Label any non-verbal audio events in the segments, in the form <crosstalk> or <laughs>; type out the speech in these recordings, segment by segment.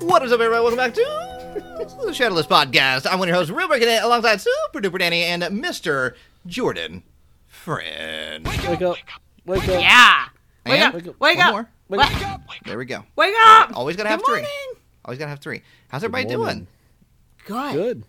What is up, everybody? Welcome back to the Shadowless Podcast. I'm one of your hosts, Real Breaking It, alongside Super Duper Dani and Mr. Jordan Friend. Wake up. Wake up. Yeah. Wake And up. Wake one up. more. Wake Wake up. There we go. Wake up. Always gotta have Good three. morning. Always gotta have three. How's everybody doing? Good. Good.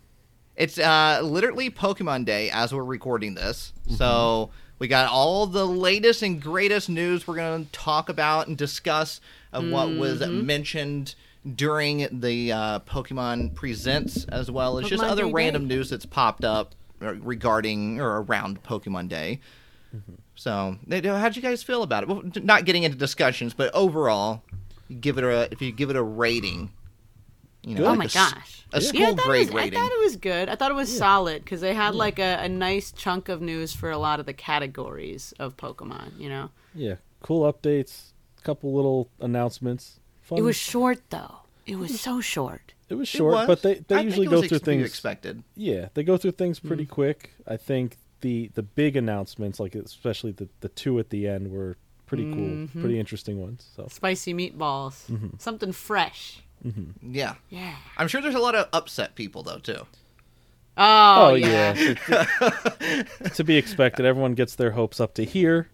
It's uh, literally Pokemon Day as we're recording this. So we got all the latest and greatest news we're going to talk about and discuss of what was mentioned during the uh, Pokemon Presents, as well as just other Day random Day. news that's popped up uh, regarding or around Pokemon Day. So, how'd you guys feel about it? Well, not getting into discussions, but overall, give it a if you give it a rating, you know, Good. Oh like my a s- gosh. a Yeah, school I thought it grade was, rating. I thought it was good. I thought it was solid because they had like a, a nice chunk of news for a lot of the categories of Pokemon. You know, Yeah. Cool updates. Couple little announcements. Fun. it was short though. It was so short. It was It short, was. but they, they I usually think it was go through ex- to things. expected. Yeah, they go through things pretty mm. quick. I think the the big announcements, like especially the the two at the end, were pretty cool, pretty mm-hmm. interesting ones. So Spicy meatballs. Mm-hmm. Something fresh. Mm-hmm. Yeah. Yeah. I'm sure there's a lot of upset people though too. Oh, Oh, yeah. yeah. <laughs> to be expected. Everyone gets their hopes up to here,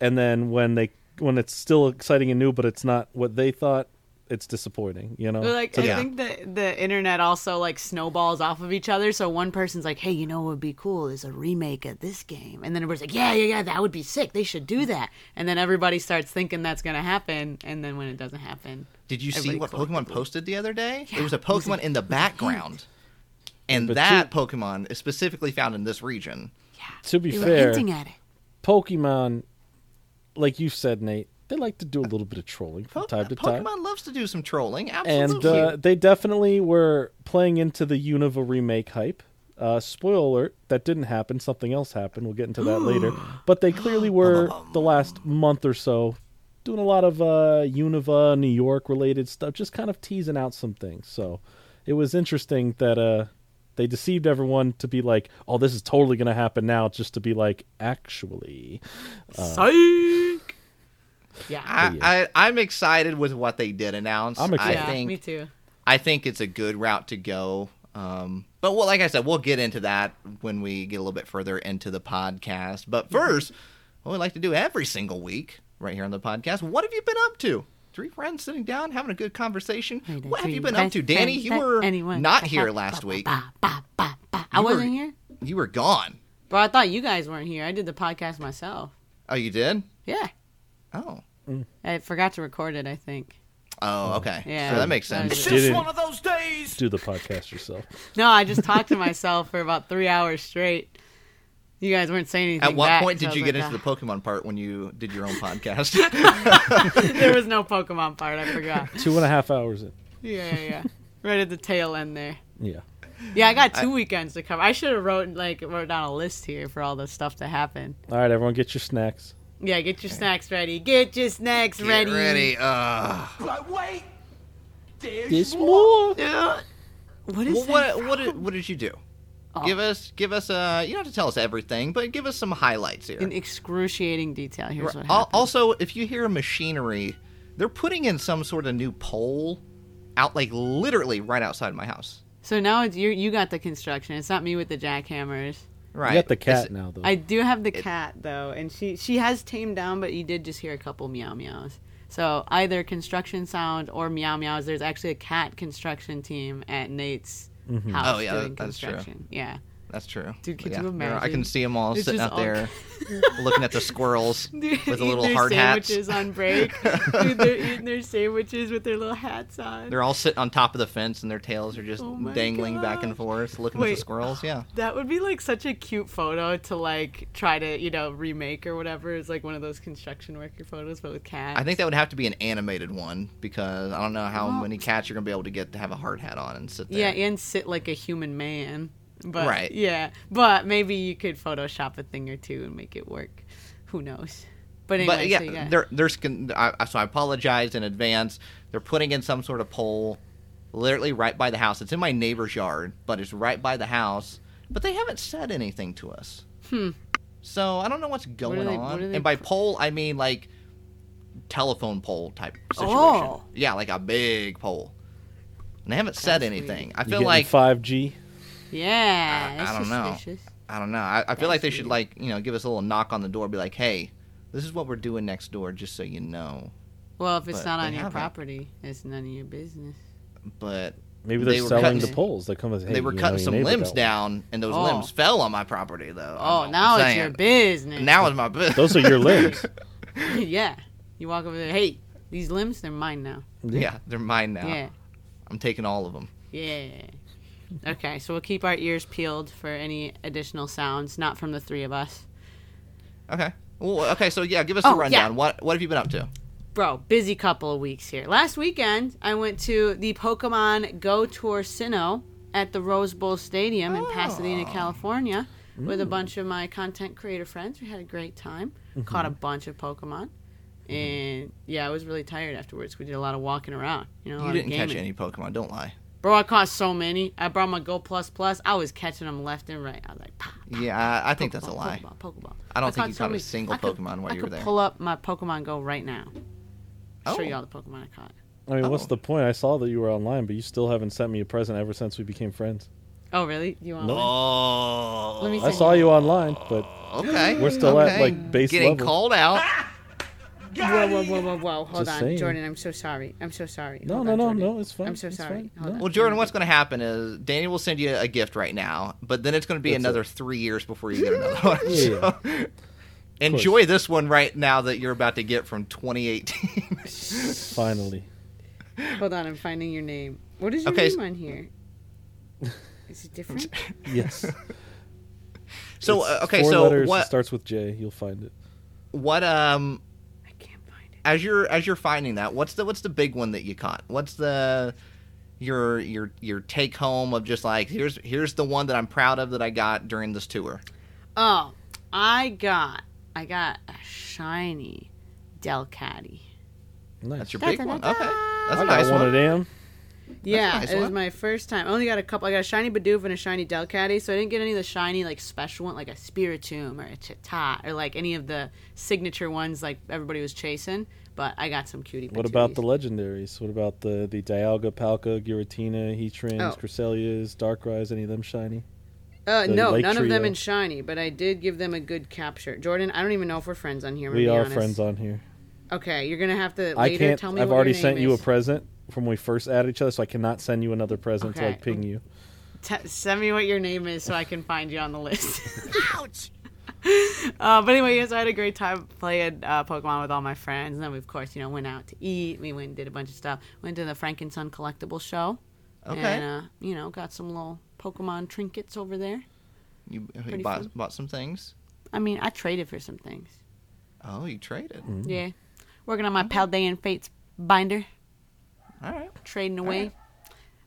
and then when they when it's still exciting and new, but it's not what they thought, it's disappointing. You know, But, like So I Yeah. think that the internet also like snowballs off of each other. So one person's like, "Hey, you know what would be cool is a remake of this game," and then everybody's like, "Yeah, yeah, yeah, that would be sick. They should do that." And then everybody starts thinking that's gonna happen, and then when it doesn't happen, Did you see what Pokemon posted the other day? Yeah, there was a it was Pokemon in the background. And But that two- Pokemon is specifically found in this region. yeah, To be they were fair, hinting at it. Pokemon, like you said, Nate, they like to do a little bit of trolling from Po- time to Pokemon time. Pokemon loves to do some trolling. And Absolutely. uh, they definitely were playing into the Unova remake hype. Uh, spoiler alert, that didn't happen. Something else happened. We'll get into that later. <gasps> But they clearly were, the last month or so, doing a lot of uh, Unova, New York related stuff, just kind of teasing out some things. So it was interesting that uh, they deceived everyone to be like, oh, this is totally going to happen now, just to be like, actually. Psych. Yeah. I, I, I'm excited with what they did announce. I'm excited. I yeah, think me too. I think it's a good route to go. Um, but well, like I said, we'll get into that when we get a little bit further into the podcast. But Mm-hmm. first, what we like to do every single week right here on the podcast, what have you been up to? Three friends sitting down having a good conversation. Hey, What have you been up to, Dani? You were anyone not here last week. I wasn't here, You were gone. bro. I thought you guys weren't here. I did the podcast myself. Oh, you did? Yeah. Oh. I forgot to record it. I think. Oh, okay. Yeah. So that makes sense. It's Didn't one of those days. do the podcast yourself. No, I just talked to myself for about three hours straight. You guys weren't saying anything. At what back, point so did you get like, into the Pokemon part when you did your own podcast? "Ah." <laughs> there was no Pokemon part. I forgot. Two and a half hours in. Yeah, yeah, yeah. Right at the tail end there. Yeah. Yeah, I got two weekends to cover. I should have wrote like wrote down a list here for all the stuff to happen. All right, everyone, get your snacks. Yeah, get your snacks ready. Get your snacks Get ready. ready. Uh, But wait, there's This more. Ugh. What is well, that? what what did, what did you do? Oh. Give us give us uh you don't have to tell us everything, but give us some highlights here. In excruciating detail. Here's what Al- happened. also, if you hear machinery, they're putting in some sort of new pole out like literally right outside my house. So now it's you. You got the construction. It's not me with the jackhammers. Right. You got the It's- cat now, though. I do have the cat though, and she she has tamed down, but you did just hear a couple meow meows. So either construction sound or meow meows. There's actually a cat construction team at Nate's mm-hmm. house Oh, yeah, doing that's true. construction. Yeah. That's true. Dude, could Yeah, you they're- I can see them all It's sitting out all- there <laughs> looking at the squirrels <laughs> with Eating the little hard hats. sandwiches on break. <laughs> Dude, they're eating their sandwiches with their little hats on. They're all sitting on top of the fence and their tails are just Oh dangling back and forth, looking at the squirrels. Yeah. <gasps> That would be like such a cute photo to like try to you know remake or whatever. It's like one of those construction worker photos, but with cats. I think that would have to be an animated one because I don't know how many cats you're gonna be able to get to have a hard hat on and sit there. Yeah, and sit like a human man. But Right. yeah, but maybe you could Photoshop a thing or two and make it work. Who knows? But anyway, but yeah, so you got- there, there's. con- I, so I apologize in advance. They're putting in some sort of pole, literally right by the house. It's in my neighbor's yard, but it's right by the house. But they haven't said anything to us. Hmm. So I don't know what's going are they- on. what they and by pr- pole, I mean like telephone pole type situation. Oh. Yeah, like a big pole. And they haven't said That's anything. I You feel like 5G? Yeah, I- I don't know. I don't know. I, I feel like they should weird. like you know give us a little knock on the door, be like, hey, this is what we're doing next door, just so you know. Well, if it's But not they on your haven't. property, it's none of your business. But Maybe They they're were selling cutting- the poles. They come as hey, they were you know, cutting your some neighbor limbs got one. down, and those Oh. limbs fell on my property, though. Oh, I'm now it's saying. your business. Now it's my business. Those are your <laughs> limbs. <laughs> yeah, you walk over there. Hey, these limbs, they're mine now. yeah, they're mine now. Yeah, I'm taking all of them. yeah. Okay, so we'll keep our ears peeled for any additional sounds, not from the three of us. Okay. Well, okay. So yeah, give us Oh, a yeah. rundown. What What have you been up to? Bro, busy couple of weeks here. Last weekend, I went to the Pokemon Go Tour Sinnoh at the Rose Bowl Stadium in Pasadena, ah. California, with a bunch of my content creator friends. We had a great time. Mm-hmm. Caught a bunch of Pokemon. Mm-hmm. And yeah, I was really tired afterwards. We did a lot of walking around. You know, You didn't catch any Pokemon. Don't lie. Bro, I caught so many. I brought my Go Plus Plus. I was catching them left and right. I was like, pop, Yeah, I, I think that's a lie. Pokeball, Pokeball. I don't think you so caught a many- single I could- Pokemon while I you were there I could pull up my Pokemon Go right now. Show Oh. you all the Pokemon I caught. I mean, what's Oh. the point? I saw that you were online, but you still haven't sent me a present ever since we became friends. Oh, really? You want Nope. one? Oh. Let me oh. I saw you online, but Okay. We're still at, like, base Getting level. called out. Whoa, whoa, whoa, whoa, whoa! Hold Just on, saying. Jordan. I'm so sorry. I'm so sorry. no, Hold no, on, no, Jordan. no, it's fine. I'm so It's sorry. fine. No. Well, Jordan, what's going to happen is Dani will send you a gift right now, but then it's going to be That's another it. three years before you get another <laughs> one. Yeah, So, enjoy this one right now that you're about to get from 2018. <laughs> Finally. Hold on, I'm finding your name. What is your Okay, name s- on here? Is it different? <laughs> Yes. so It's uh, okay, four so letters. It what starts with J. You'll find it. what um I can't find it. As you're as you're finding that what's the what's the big one that you caught? What's the your your your take home of just like here's here's the one that I'm proud of that I got during this tour. Oh, I got, I got a shiny Delcatty. Nice. That's your big one. Okay, that's I a got nice one one. of them. Yeah, nice it was my first time. I only got a couple. I got a shiny Bidoof and a shiny Delcatty, so I didn't get any of the shiny like special one, like a Spiritomb or a Chatot or like any of the signature ones like everybody was chasing. But I got some cutie. What about the legendaries? What about the the Dialga, Palkia, Giratina, Heatrans, Oh. Cresselias, Darkrais? Any of them shiny? Uh, the no, none of them in shiny, but I did give them a good capture. Jordan, I don't even know if we're friends on here. I'm We are honest. friends on here. Okay, you're gonna have to I later can't. tell me. I've already sent name you a present from when we first added each other, so I cannot send you another present to Okay. like ping you. T- send me what your name is so I can find you on the list. <laughs> Ouch! <laughs> uh, but anyway, yes, I had a great time playing uh, Pokemon with all my friends. And then we, of course, you know, went out to eat. We went and did a bunch of stuff. Went to the Frank & Son collectible show. Okay. And, uh, you know, got some little Pokemon trinkets over there. You, you bought bought some things. I mean, I traded for some things. Oh, you traded. Mm-hmm. Yeah. Working on my Paldean Fates binder. All right. trading away.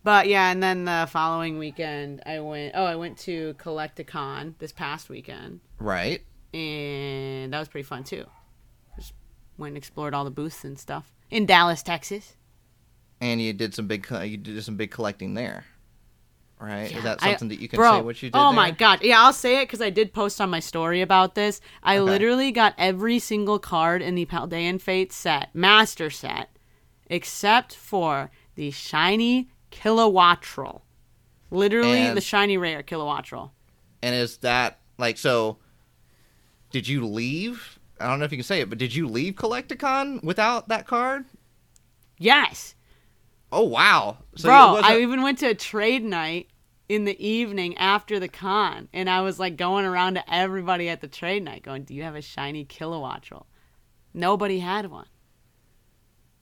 But yeah, and then the following weekend, I went. Oh, I went to Collect-A-Con this past weekend, Right. and that was pretty fun too. Just went and explored all the booths and stuff in Dallas, Texas. And you did some big you did some big collecting there. Right? Yeah, Is that I- something that you can bro, say what you did Oh there? my god! Yeah, I'll say it because I did post on my story about this. I Okay. literally got every single card in the Paldean Fate set, Master set, except for the shiny Kilowattrel. Literally, And- the shiny rare Kilowattrel. And is that like so? Did you leave? I don't know if you can say it, but did you leave Collect-A-Con without that card? Yes, Oh wow, so bro. I even went to a trade night in the evening after the con, and I was like going around to everybody at the trade night, going, "Do you have a shiny Kilowattrel?" Nobody had one.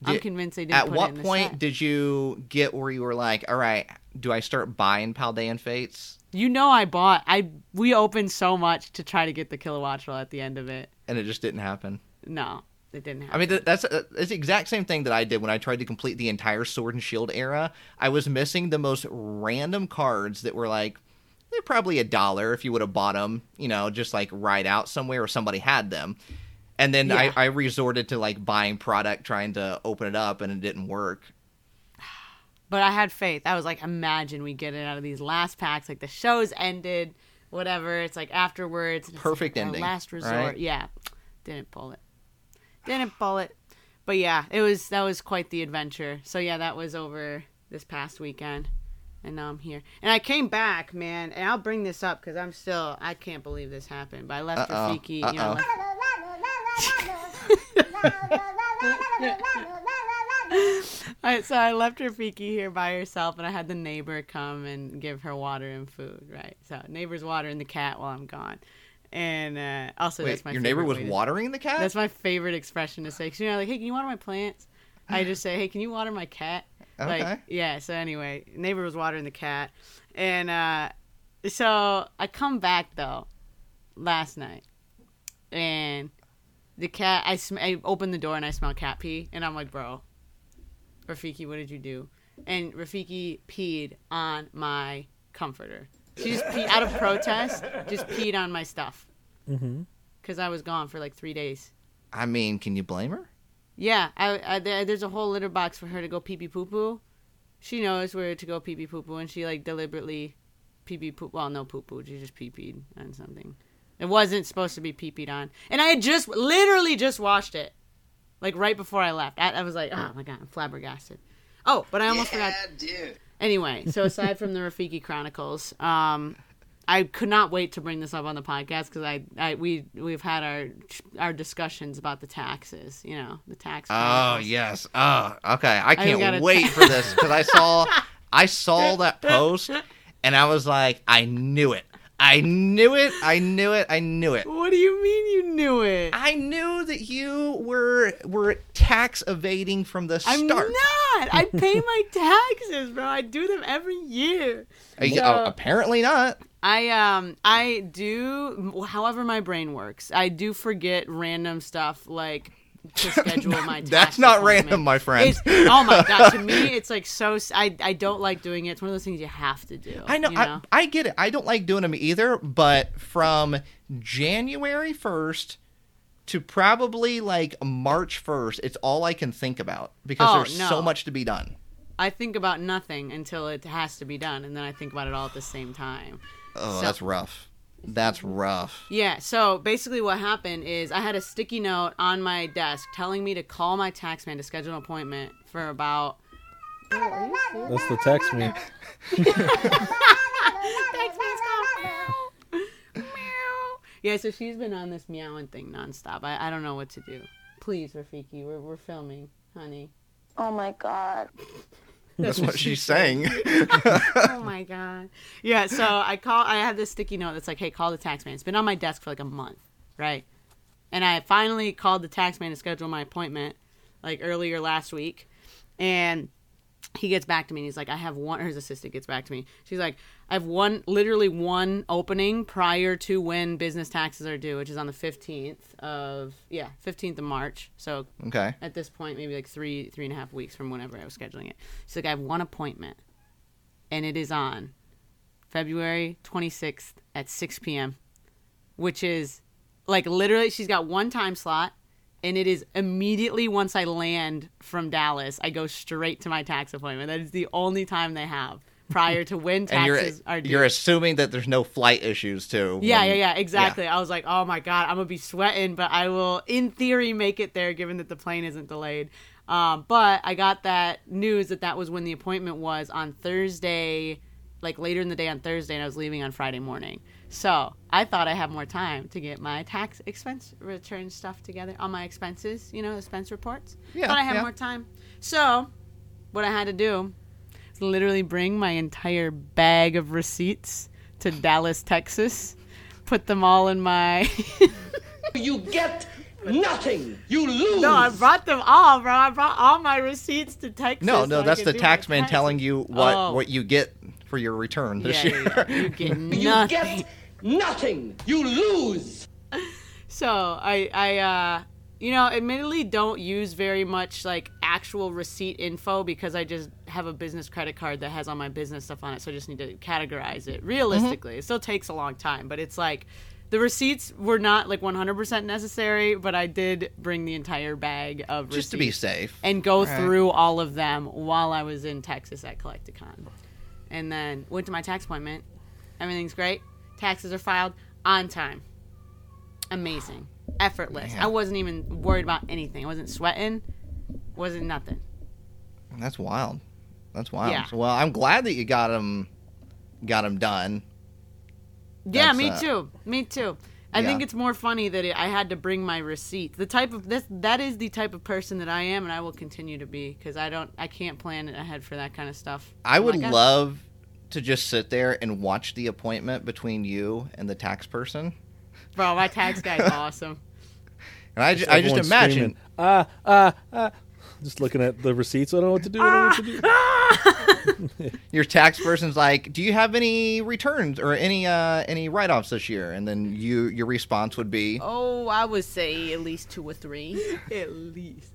I'm convinced they didn't. At what point did you get where you were like, all right, do I start buying Paldean Fates? You know, I bought. I we opened so much to try to get the Kilowattrel at the end of it. And it just didn't happen. No, it didn't happen. I mean, th- that's uh, it's the exact same thing that I did when I tried to complete the entire Sword and Shield era. I was missing the most random cards that were like they're probably a dollar if you would have bought them, you know, just like right out somewhere or somebody had them. And then Yeah. I, I resorted to like buying product, trying to open it up, and it didn't work. <sighs> But I had faith. I was like, imagine we get it out of these last packs. Like the show's ended. whatever. It's like afterwards. it's Perfect like ending, Last resort. right? Yeah. Didn't pull it. Didn't pull it. But yeah, it was that was quite the adventure. So yeah, that was over this past weekend, and now I'm here. And I came back, man. And I'll bring this up because I'm still I can't believe this happened. But I left Uh-oh. Rafiki. You know, left- I, so I left Rafiki here by herself, and I had the neighbor come and give her water and food. Right. So neighbor's watering the cat while I'm gone, and uh, also Wait, that's my your neighbor was to- watering the cat? that's my favorite expression to say. 'Cause, you know, like, hey, can you water my plants? I just say, hey, can you water my cat? Okay. Like, yeah. So anyway, neighbor was watering the cat, and uh, so I come back though, last night, and the cat. I sm- I open the door and I smell cat pee, and I'm like, bro, Rafiki, what did you do? And Rafiki peed on my comforter. She just peed out of protest. Just peed on my stuff Mm-hmm. because I was gone for like three days. I mean, can you blame her? Yeah, I, I there, there's a whole litter box for her to go pee pee poo poo. She knows where to go pee pee poo poo, and she like deliberately pee pee poo. Well, no poo poo. She just pee peed on something. It wasn't supposed to be pee peed on, and I had just literally just washed it, like right before I left. I, I was like, oh my god, I'm flabbergasted. Oh, but I almost forgot. dude. Anyway, so aside from the Rafiki Chronicles, um, I could not wait to bring this up on the podcast because I, I, we, we've had our, our discussions about the taxes. You know, the tax. Oh chronicles. yes. Oh, okay. I can't gotta- wait for this because I saw, I saw <laughs> that post, and I was like, I knew it. I knew it. I knew it. I knew it. What do you mean you knew it? I knew that you were were tax evading from the start. I'm not. I pay <laughs> my taxes, bro. I do them every year. Uh, So- oh, apparently not. I um I do however my brain works. I do forget random stuff like to schedule my <laughs> That's not random, my friend. It's, oh my god, to me <laughs> it's like so I I don't like doing it. It's one of those things you have to do. I know, you I, I get it. I don't like doing them either, but from January 1st to probably like March 1st, it's all I can think about because Oh, there's so much to be done. I think about nothing until it has to be done and then I think about it all at the same time. Oh, So- that's rough. That's rough. Yeah, so basically what happened is I had a sticky note on my desk telling me to call my tax man to schedule an appointment for about That's the text me. Yeah, so she's been on this meowing thing nonstop. I, I don't know what to do. Please, Rafiki, we're, we're filming, honey. Oh my god. That's what she's <laughs> saying. oh my <laughs> god. Yeah, so I call. I have this sticky note that's like, "Hey, call the tax man." It's been on my desk for like a month, right? And I finally called the tax man to schedule my appointment, like earlier last week, and he gets back to me and he's like, "I have one." His assistant gets back to me. She's like, "I have one, literally one opening prior to when business taxes are due, which is on the fifteenth of yeah, fifteenth of March. So okay. at this point, maybe like three, three and a half weeks from whenever I was scheduling it. She's like, I have one appointment, and it is on February 26th at 6 p.m., which is like literally, she's got one time slot, and it is immediately once I land from Dallas, I go straight to my tax appointment. That is the only time they have prior to when And you're taxes are due. you're assuming that there's no flight issues too. Yeah, when- yeah, yeah, exactly. I was like, oh my god, I'm gonna be sweating, but I will, in theory, make it there, given that the plane isn't delayed. Um, but I got that news that that was when the appointment was on Thursday, like later in the day on Thursday, and I was leaving on Friday morning. So I thought I had more time to get my tax expense return stuff together on my expenses, you know, expense reports. Yeah, thought I had yeah. more time. So what I had to do literally bring my entire bag of receipts to Dallas, Texas, put them all in my. <laughs> You get nothing. You lose. no, I brought them all, bro. I brought all my receipts to Texas. No, no, I that's the do tax man taxes. telling you what Oh. what you get for your return this Yeah, year. yeah, yeah. You get <laughs> You nothing. get nothing. You lose. <laughs> So I, I, uh, you know, admittedly don't use very much like actual receipt info because I just have a business credit card that has all my business stuff on it. So I just need to categorize it. Realistically, mm-hmm. it still takes a long time, but it's like the receipts were not like 100% necessary, but I did bring the entire bag of Just to be safe. and go Right. through all of them while I was in Texas at Collect-A-Con. And then went to my tax appointment. Everything's great. taxes are filed on time. Amazing. Effortless. Man. I wasn't even worried about anything. I wasn't sweating. Wasn't nothing. That's wild. That's wild. Yeah. Well, I'm glad that you got them, got them done. Yeah, That's, me uh, too. Me too. I think it's more funny that it, I had to bring my receipt. The type of this that is the type of person that I am, and I will continue to be because I don't I can't plan ahead for that kind of stuff. I I'm would like, love to just sit there and watch the appointment between you and the tax person. Bro. My tax guy's <laughs> awesome. And I, ju- I just Everyone's imagine. screaming, ah ah ah. Just looking at the receipts. I don't know what to do. I don't know what to do. <laughs> your tax person's like, "Do you have any returns or any uh any write-offs this year?" And then you your response would be, Oh, I would say at least two or three. <laughs> at least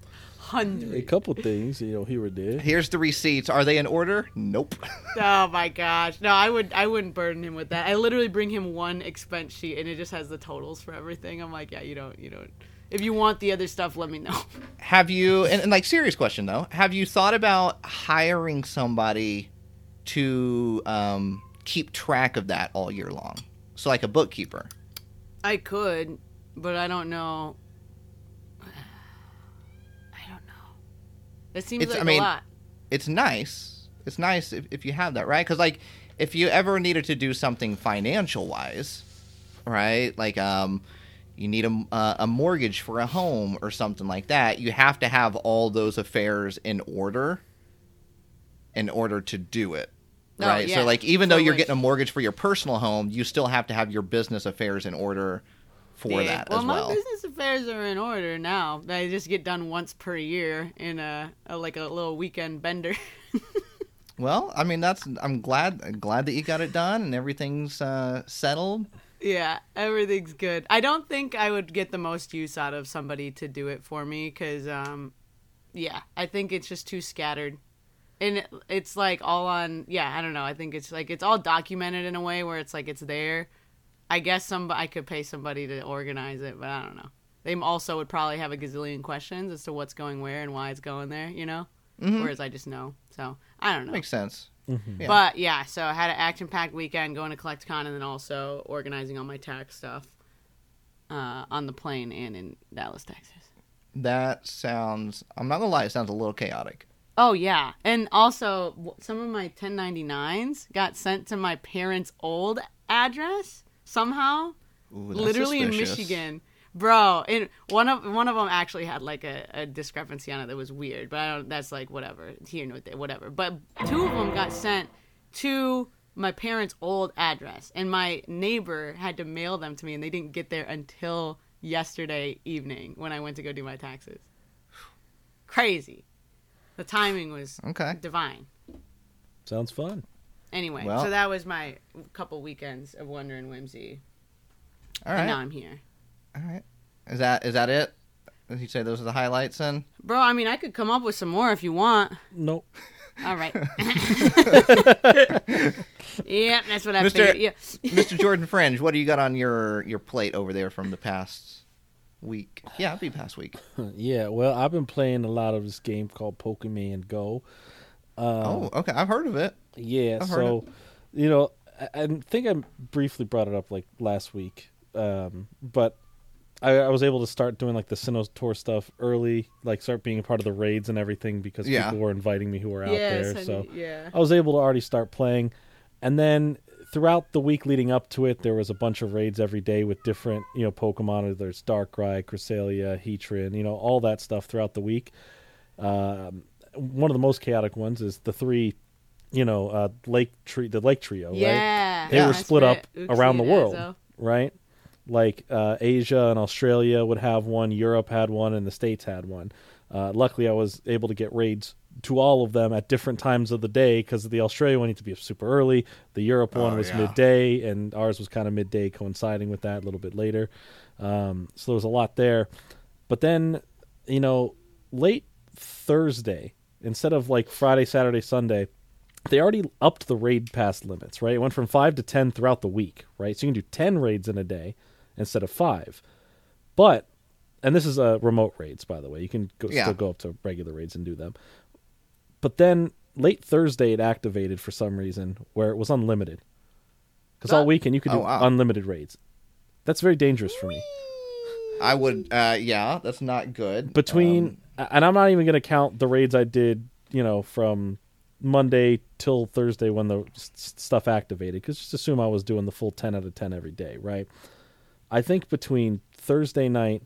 A couple things, you know, here or there. "Here's the receipts. Are they in order?" Nope. <laughs> Oh my gosh. No, I would I wouldn't burden him with that. I literally bring him one expense sheet and it just has the totals for everything. I'm like, yeah, you don't you don't if you want the other stuff, let me know. <laughs> have you and, and like serious question though, have you thought about hiring somebody to um keep track of that all year long? So like a bookkeeper. I could, but I don't know. It seems It's- like I mean, a lot. it's nice. It's nice if, if you have that, right? Because like if you ever needed to do something financial wise, right? Like um, you need a uh, a mortgage for a home or something like that. You have to have all those affairs in order in order to do it. Oh, Right. yeah. So like even So, though you're getting a mortgage for your personal home, you still have to have your business affairs in order for Yeah. that well, as my well. business affairs are in order now. They just get done once per year in a, a like a little weekend bender. <laughs> Well, I mean that's I'm glad glad that you got it done and everything's uh, settled. Yeah, everything's good. I don't think I would get the most use out of somebody to do it for me because, um, yeah, I think it's just too scattered. And it, it's like all on, yeah, I don't know. I think it's like it's all documented in a way where it's like it's there. I guess some I could pay somebody to organize it, but I don't know. They also would probably have a gazillion questions as to what's going where and why it's going there, you know? Whereas I just know. So I don't know. Makes sense. Yeah. But yeah, so I had an action packed weekend going to Collect-A-Con and then also organizing all my tax stuff uh, on the plane and in Dallas, Texas. That sounds. I'm not gonna lie. It sounds a little chaotic. Oh yeah, and also some of my 1099s got sent to my parents' old address somehow, Ooh, that's literally in. Michigan. Bro, and one of one of them actually had like a, a discrepancy on it that was weird, but I don't. That's like whatever here nor there, whatever. But two of them got sent to my parents' old address, and my neighbor had to mail them to me, and they didn't get there until yesterday evening when I went to go do my taxes. Crazy. The timing was Okay. divine. Sounds fun. Anyway, Well- so that was my couple weekends of wonder and whimsy, All and now I'm here. All right. Is that is that it? Did you say those are the highlights then? Bro, I mean, I could come up with some more if you want. Nope. All right. <laughs> yeah, that's what I Mr. figured. Yeah. Mr. Jordan Fringe, what do you got on your your plate over there from the past week? Yeah, it'd be past week. <laughs> Yeah, well, I've been playing a lot of this game called Pokemon Go. oh, um, okay. I've heard of it. Yeah, I've so you know, I, I think I briefly brought it up like last week, um, but I, I was able to start doing like the Sinnoh tour stuff early, like start being a part of the raids and everything because Yeah. people were inviting me who were out Yes, there. So knew- yeah. I was able to already start playing, and then throughout the week leading up to it, there was a bunch of raids every day with different you know Pokemon. There's Darkrai, Cresselia, Heatran, you know all that stuff throughout the week. Um, one of the most chaotic ones is the three, you know, uh, lake tree, the lake trio, right? Yeah. They Yeah. were split up. Uxie around the world, Ezzo. right? Like uh, Asia and Australia would have one, Europe had one, and the States had one. Uh, luckily, I was able to get raids to all of them at different times of the day because the Australia one needed to be super early. The Europe one Oh, was yeah. midday, and ours was kind of midday, coinciding with that a little bit later. Um, so there was a lot there. But then, you know, late Thursday, instead of like Friday, Saturday, Sunday, they already upped the raid pass limits, right? It went from five to ten throughout the week, right? So you can do ten raids in a day instead of five. But, and this is uh, remote raids, by the way. You can go, Yeah. still go up to regular raids and do them. But then late Thursday, it activated for some reason where it was unlimited. because all weekend you could do Oh, wow. unlimited raids. That's very dangerous for me. I would. Uh, yeah, that's not good. Between Um, and I'm not even going to count the raids I did, you know, from Monday till Thursday when the stuff activated. Because just assume I was doing the full 10 out of 10 every day, right? I think between Thursday night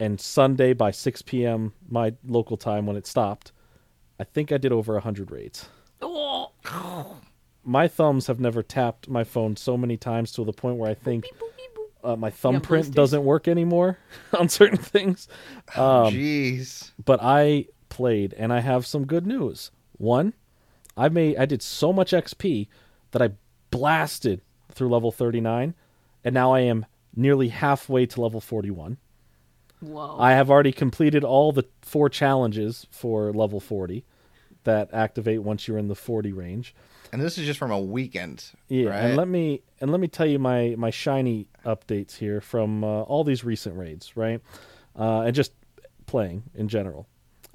and Sunday by 6 p.m. my local time when it stopped, I think I did over 100 raids. Oh, My thumbs have never tapped my phone so many times to the point where I think uh, my thumbprint blisters? doesn't work anymore <laughs> on certain things. Um, Jeez. but I played and I have some good news. One, I made I did so much XP that I blasted through level 39 and now I am nearly halfway to level 41. whoa. I have already completed all the four challenges for level 40 that activate once you're in the 40 range. And this is just from a weekend. Yeah, right? and let me and let me tell you my my shiny updates here from uh, all these recent raids, right? Uh, and just playing in general.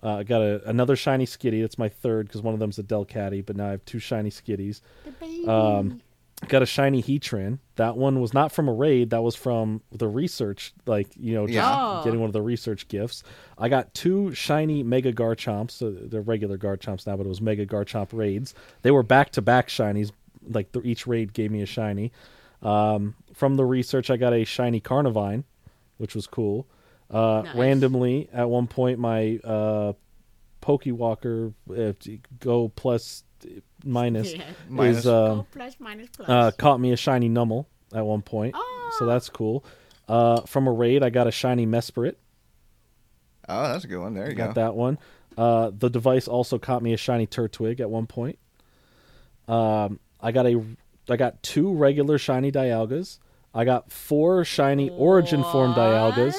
Uh, I got a, another shiny skitty. That's my third because one of them's a Delcatty, but now I have two shiny skitties. The Um, got a shiny Heatran. That one was not from a raid. That was from the research, like you know, just Yeah. Oh. getting one of the research gifts. I got two shiny Mega Garchomps. So they're regular Garchomps now, but it was Mega Garchomp raids. They were back to back shinies. Like the, each raid gave me a shiny. Um, from the research, I got a shiny Carnivine, which was cool. Uh, Nice. Randomly, at one point, my uh, Pokewalker <laughs> uh, Go plus uh, minus Yeah. Minus. is um, Oh, plus, minus, plus. uh, caught me a shiny Numel at one point, so that's cool. Uh, from a raid, I got a shiny Mesprit. Oh, that's a good one. There you got go. that one. Uh, the device also caught me a shiny Turtwig at one point. Um, I got a, I got two regular shiny Dialgas. I got four shiny Origin form Dialgas,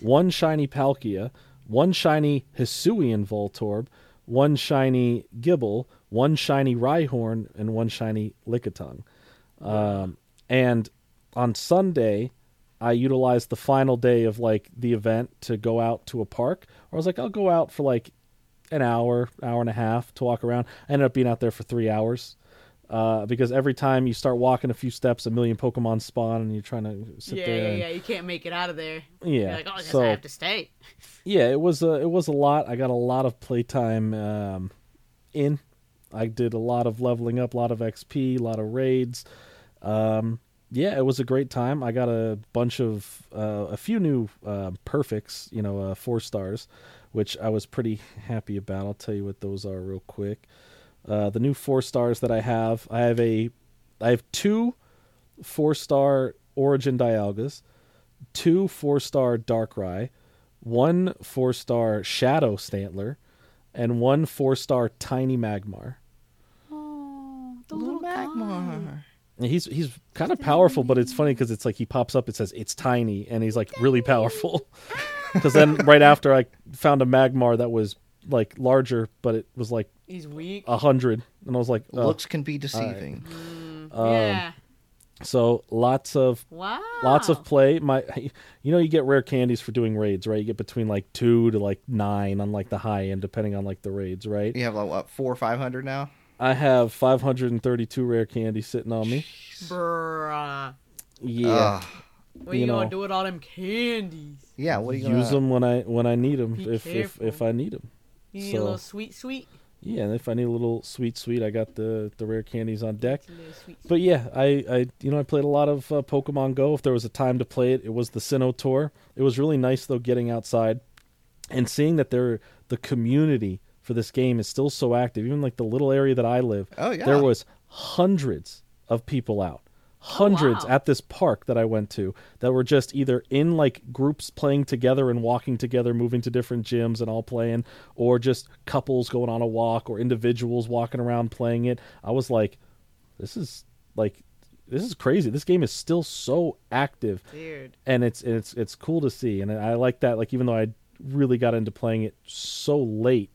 one shiny Palkia, one shiny Hisuian Voltorb, one shiny Gible, one shiny Rhyhorn, and one shiny Lickitung. Um, and on Sunday, I utilized the final day of like the event to go out to a park. I was like, I'll go out for like an hour, hour and a half to walk around. I ended up being out there for three hours. Uh, because every time you start walking a few steps, a million Pokemon spawn, and you're trying to sit yeah, there. yeah, and- yeah. You can't make it out of there. Yeah, You're like, oh, I guess so- I have to stay. <laughs> yeah, it was a it was a lot. I got a lot of playtime um, in. I did a lot of leveling up, a lot of XP, a lot of raids. Um, yeah, it was a great time. I got a bunch of uh, a few new uh, perfects, you know, uh, four stars, which I was pretty happy about. I'll tell you what those are real quick. Uh, the new four stars that I have, I have a, I have two four star Origin Dialgas, two four star Darkrai, one four star Shadow Stantler, and one four star Tiny Magmar. Oh, the Little little guy. Magmar. And he's he's kind of powerful, but it's funny because it's like he pops up. It says it's tiny, and he's like really powerful. <laughs> <laughs> Because then right after I found a Magmar that was like larger, but it was like He's weak. a hundred, and I was like, oh. Looks can be deceiving. um, yeah. so lots of Wow. lots of play. My, you know, you get rare candies for doing raids, right? You get between like two to like nine on like the high end, depending on like the raids, right? You have like what four or five hundred now? I have 532 rare candies sitting on me. Bruh. Yeah, Ugh. What You you, gonna know. do with all them candies? yeah. What are you gonna use them when I when I need them, Be if, if if. I need them. You need So- a little sweet, sweet. Yeah, and if I need a little sweet, sweet, I got the the rare candies on deck. A sweet. But yeah, I, I you know I played a lot of uh, Pokemon Go. If there was a time to play it, it was the Sinnoh tour. It was really nice though getting outside and seeing that there the community for this game is still so active. Even like the little area that I live, Oh, yeah. there was hundreds of people out. Hundreds wow. at this park that I went to that were just either in like groups playing together and walking together, moving to different gyms and all playing, or just couples going on a walk or individuals walking around playing it. I was like, this is like this is crazy. This game is still so active Dude. and it's it's it's cool to see and I like that like even though I really got into playing it so late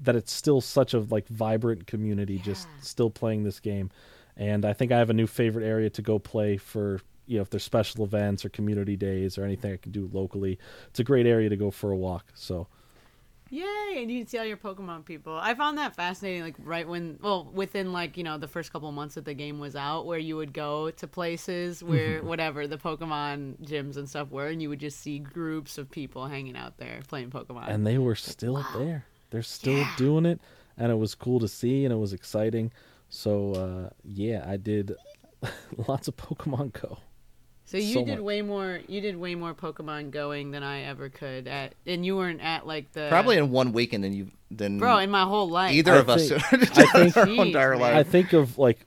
that it's still such a like vibrant community just still playing this game and I think I have a new favorite area to go play for you know if there's special events or community days or anything I can do locally it's a great area to go for a walk so Yay! And you can see all your Pokemon people. I found that fascinating. Like right when, well, within like you know the first couple months that the game was out, where you would go to places mm-hmm. where whatever the Pokemon gyms and stuff were, and you would just see groups of people hanging out there playing Pokemon. and they were still there. They're still doing it, and it was cool to see, and it was exciting. So uh, yeah, I did <laughs> lots of Pokemon Go. so you so did much. way more. You did way more Pokemon going than I ever could. At and you weren't at like the Probably in one weekend than you than bro in my whole life. either I of us think- <laughs> did I think- our Jeez, entire life. I think of like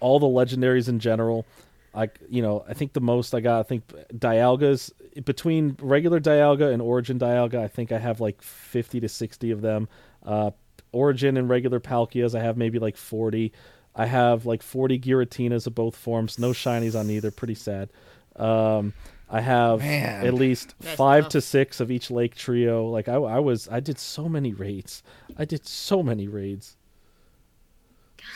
all the legendaries in general. Like you know, I think the most I got. I think Dialgas between regular Dialga and Origin Dialga. I think I have like fifty to sixty of them. Uh, Origin and regular Palkias, I have maybe like forty. I have like forty Giratinas of both forms. No shinies on either. Pretty sad. Um, I have Man. at least That's five tough. to six of each Lake Trio. Like I, I was, I did so many raids. I did so many raids.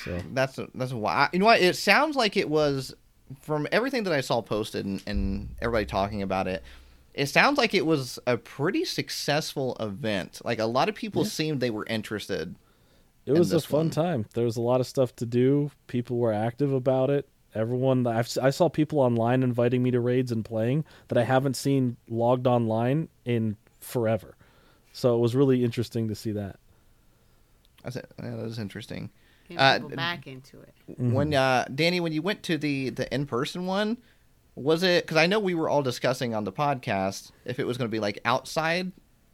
So That's that's why you know what it sounds like it was from everything that I saw posted and, and everybody talking about it. It sounds like it was a pretty successful event. Like a lot of people seemed they were interested. It in was a fun one. time. There was a lot of stuff to do. People were active about it. Everyone, I've, I saw people online inviting me to raids and playing that I haven't seen logged online in forever. So it was really interesting to see that. I said, yeah, that was interesting. Uh, people back into it. When uh, Dani, when you went to the the in person one, was it? Because I know we were all discussing on the podcast if it was going to be like outside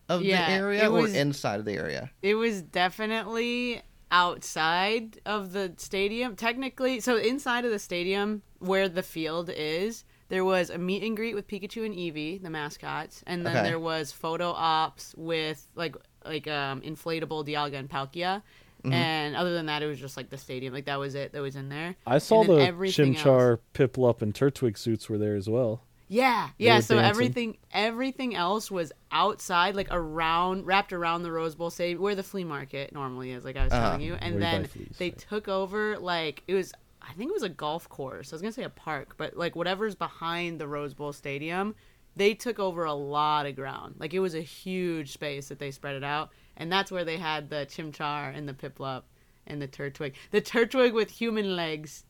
of Yeah, the area it or was- inside of the area. It was definitely outside of the stadium. Technically, so inside of the stadium where the field is, there was a meet and greet with Pikachu and Eevee, the mascots, and then Okay. there was photo ops with like like um inflatable Dialga and Palkia. Mm-hmm. And other than that, it was just like the stadium. Like that was it. That was in there. I saw And the everything Chimchar, else- Piplup, and Turtwig suits were there as well. Yeah, yeah. So dancing. everything, everything else was outside, like around, wrapped around the Rose Bowl stadium, where the flea market normally is. Like I was Uh-huh. telling you, and Where then fleas, they right. took over. Like it was, I think it was a golf course. I was gonna say a park, but like whatever's behind the Rose Bowl stadium, they took over a lot of ground. Like it was a huge space that they spread it out, and that's where they had the Chimchar and the Piplup and the Turtwig. The Turtwig with human legs.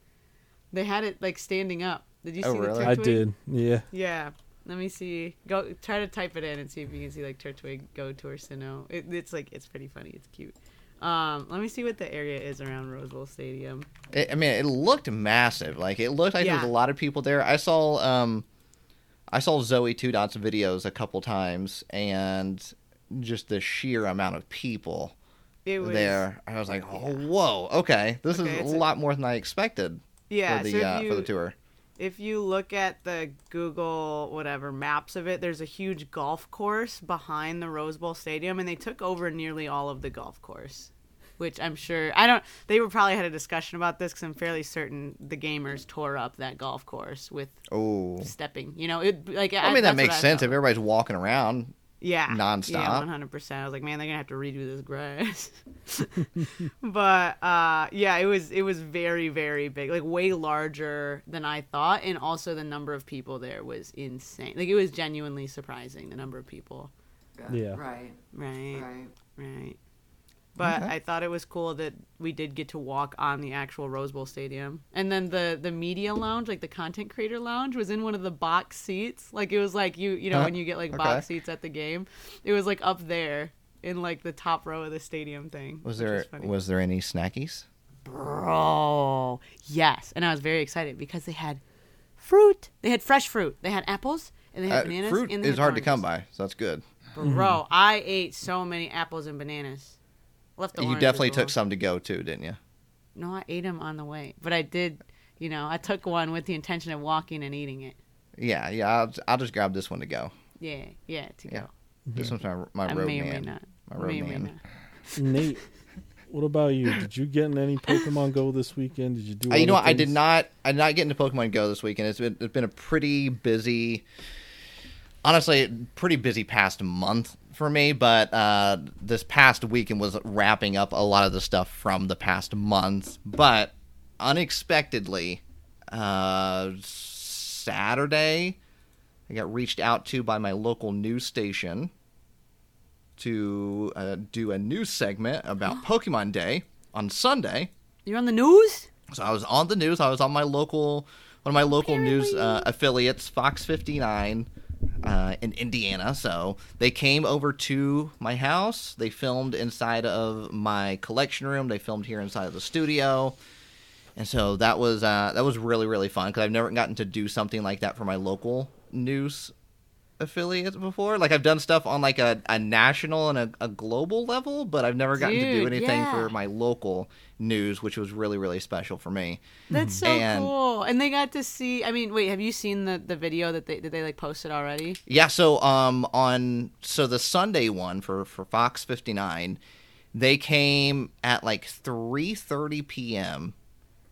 They had it like standing up. Did you Oh, see really? the Turtwig? I did. Yeah. Yeah. Let me see. Go try to type it in and see if you can see like Turtwig go to Orsino. It, it's like it's pretty funny. It's cute. Um, let me see what the area is around Rose Bowl Stadium. It, I mean, it looked massive. Like it looked like there was a lot of people there. I saw um, I saw Zoe Two Dots videos a couple times, and just the sheer amount of people It was there. I was like, oh, whoa, okay, this Okay, is a a- lot more than I expected yeah. for the so uh, you for the tour. if you look at the Google whatever maps of it, there's a huge golf course behind the Rose Bowl Stadium, and they took over nearly all of the golf course. Which I'm sure I don't. They were probably had a discussion about this because I'm fairly certain the gamers tore up that golf course with Oh, stepping. You know, it like I mean that makes sense if everybody's walking around. Yeah nonstop. yeah 100% i was like man they're gonna have to redo this grass <laughs> but uh yeah it was it was very very big like way larger than i thought and also the number of people there was insane like it was genuinely surprising the number of people Yeah. Right. right Right. right but Okay. I thought it was cool that we did get to walk on the actual Rose Bowl stadium, and then the the media lounge, like the content creator lounge, was in one of the box seats. Like it was like you you know when you get like Okay. box seats at the game, it was like up there in like the top row of the stadium thing. Was there was there any snackies? bro? Yes, and I was very excited because they had fruit. They had fresh fruit. They had apples and they had Uh, bananas. fruit and they is hard to come by, so that's good. Bro, I ate so many apples and bananas. Left the you definitely took some to go too, didn't you? No, I ate them on the way, but I did. You know, I took one with the intention of walking and eating it. Yeah, yeah. I'll, I'll just grab this one to go. Yeah, yeah, to Yeah. go. This one's my my I road may or man. may not. My road may or may not. Nate, <laughs> what about you? Did you get in any Pokemon Go this weekend? Did you do? Uh, you know what? I did not. I did not get into Pokemon Go this weekend. It's been it's been a pretty busy, honestly, pretty busy past month for me. But uh, this past weekend was wrapping up a lot of the stuff from the past month. But unexpectedly, uh, Saturday, I got reached out to by my local news station to uh, do a news segment about <gasps> Pokemon Day on Sunday. You're on the news? So I was on the news. I was on my local, one of my local news uh, affiliates, Fox 59, uh, in Indiana. So they came over to my house. They filmed inside of my collection room. They filmed here inside of the studio. And so that was uh, that was really really fun because I've never gotten to do something like that for my local news affiliates before. Like I've done stuff on like a, a national and a, a global level, but I've never gotten to do anything yeah. for my local news, which was really really special for me. That's so And- cool. And they got to see. I mean, wait, have you seen the, the video that they did they like posted already? Yeah, so um on so the Sunday one for for Fox 59, they came at like 3:30 p.m.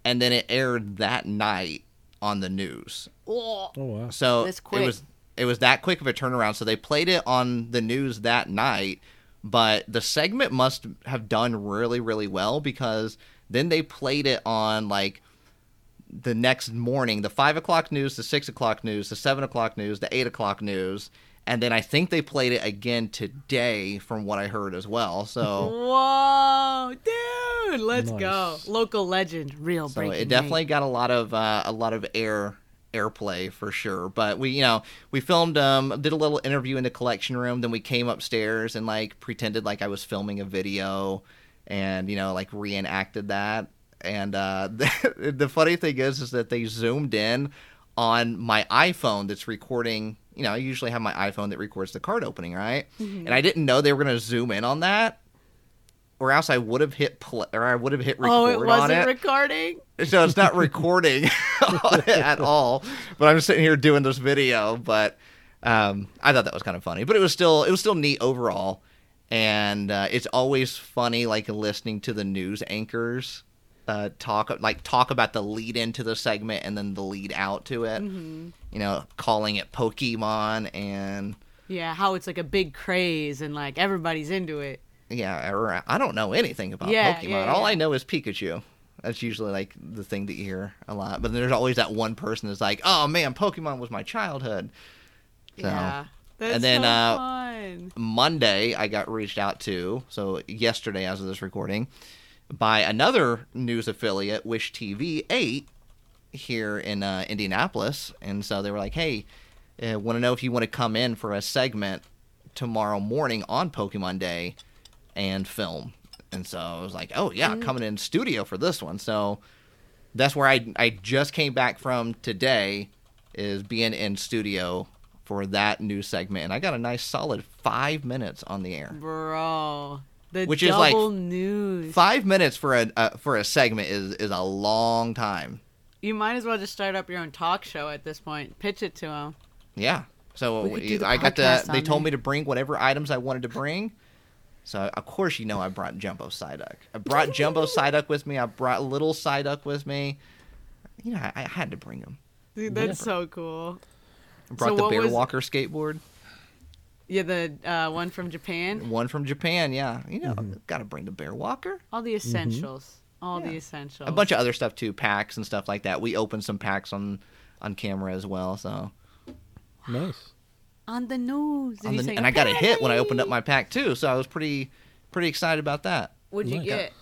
and then it aired that night on the news. Oh, Oh wow. So That's it was it was that quick of a turnaround. So they played it on the news that night, but the segment must have done really really well because then they played it on like the next morning, the five o'clock news, the six o'clock news, the seven o'clock news, the eight o'clock news, and then I think they played it again today, from what I heard as well. So. <laughs> whoa, dude, let's go. Local legend, real So breaking. it definitely got a lot of uh, a lot of air airplay for sure. But we, you know, we filmed um did a little interview in the collection room, then we came upstairs and like pretended like I was filming a video and you know like reenacted that. And uh the, <laughs> the funny thing is is that they zoomed in on my iPhone that's recording, you know, I usually have my iPhone that records the card opening, right? Mm-hmm. And I didn't know they were going to zoom in on that. Or else I would have hit play, or I would have hit record Oh, it wasn't it recording. so it's not <laughs> recording <laughs> at all. But I'm sitting here doing this video. But um, I thought that was kind of funny. But it was still it was still neat overall. And uh, it's always funny, like listening to the news anchors uh, talk like talk about the lead into the segment and then the lead out to it. Mm-hmm. You know, calling it Pokemon and Yeah, how it's like a big craze and like everybody's into it. Yeah, or I don't know anything about Yeah, Pokemon. yeah, All. I know is Pikachu. That's usually like the thing that you hear a lot. But then there's always that one person that's like, "Oh man, Pokemon was my childhood." So yeah, that's and then, so uh, fun. Monday, I got reached out to. So yesterday, as of this recording, by another news affiliate, Wish TV Eight, here in uh, Indianapolis, and so they were like, "Hey, uh, want to know if you want to come in for a segment tomorrow morning on Pokemon Day and film?" And so I was like, "Oh yeah, coming in studio for this one." So that's where I I just came back from today, is being in studio for that new segment, and I got a nice solid five minutes on the air. Bro, the Which is like news. Five minutes for a uh, for a segment is is a long time. You might as well just start up your own talk show at this point. Pitch it to them. Yeah. So I got to. They told there. me to bring whatever items I wanted to bring. So of course you know I brought Jumbo Psyduck. I brought Jumbo Psyduck with me. I brought Little Psyduck with me. You know I, I had to bring them. Dude, that's so cool. I brought So the Bear was- Walker skateboard. Yeah, the uh, one from Japan. One from Japan. Yeah. You know, Mm-hmm. got to bring the Bear Walker. All the essentials. All the essentials. A bunch of other stuff too, packs and stuff like that. We opened some packs on on camera as well. So Nice. On the news. On the- say, and I got a hit when I opened up my pack too. So I was pretty pretty excited about that. What'd you Nice. get?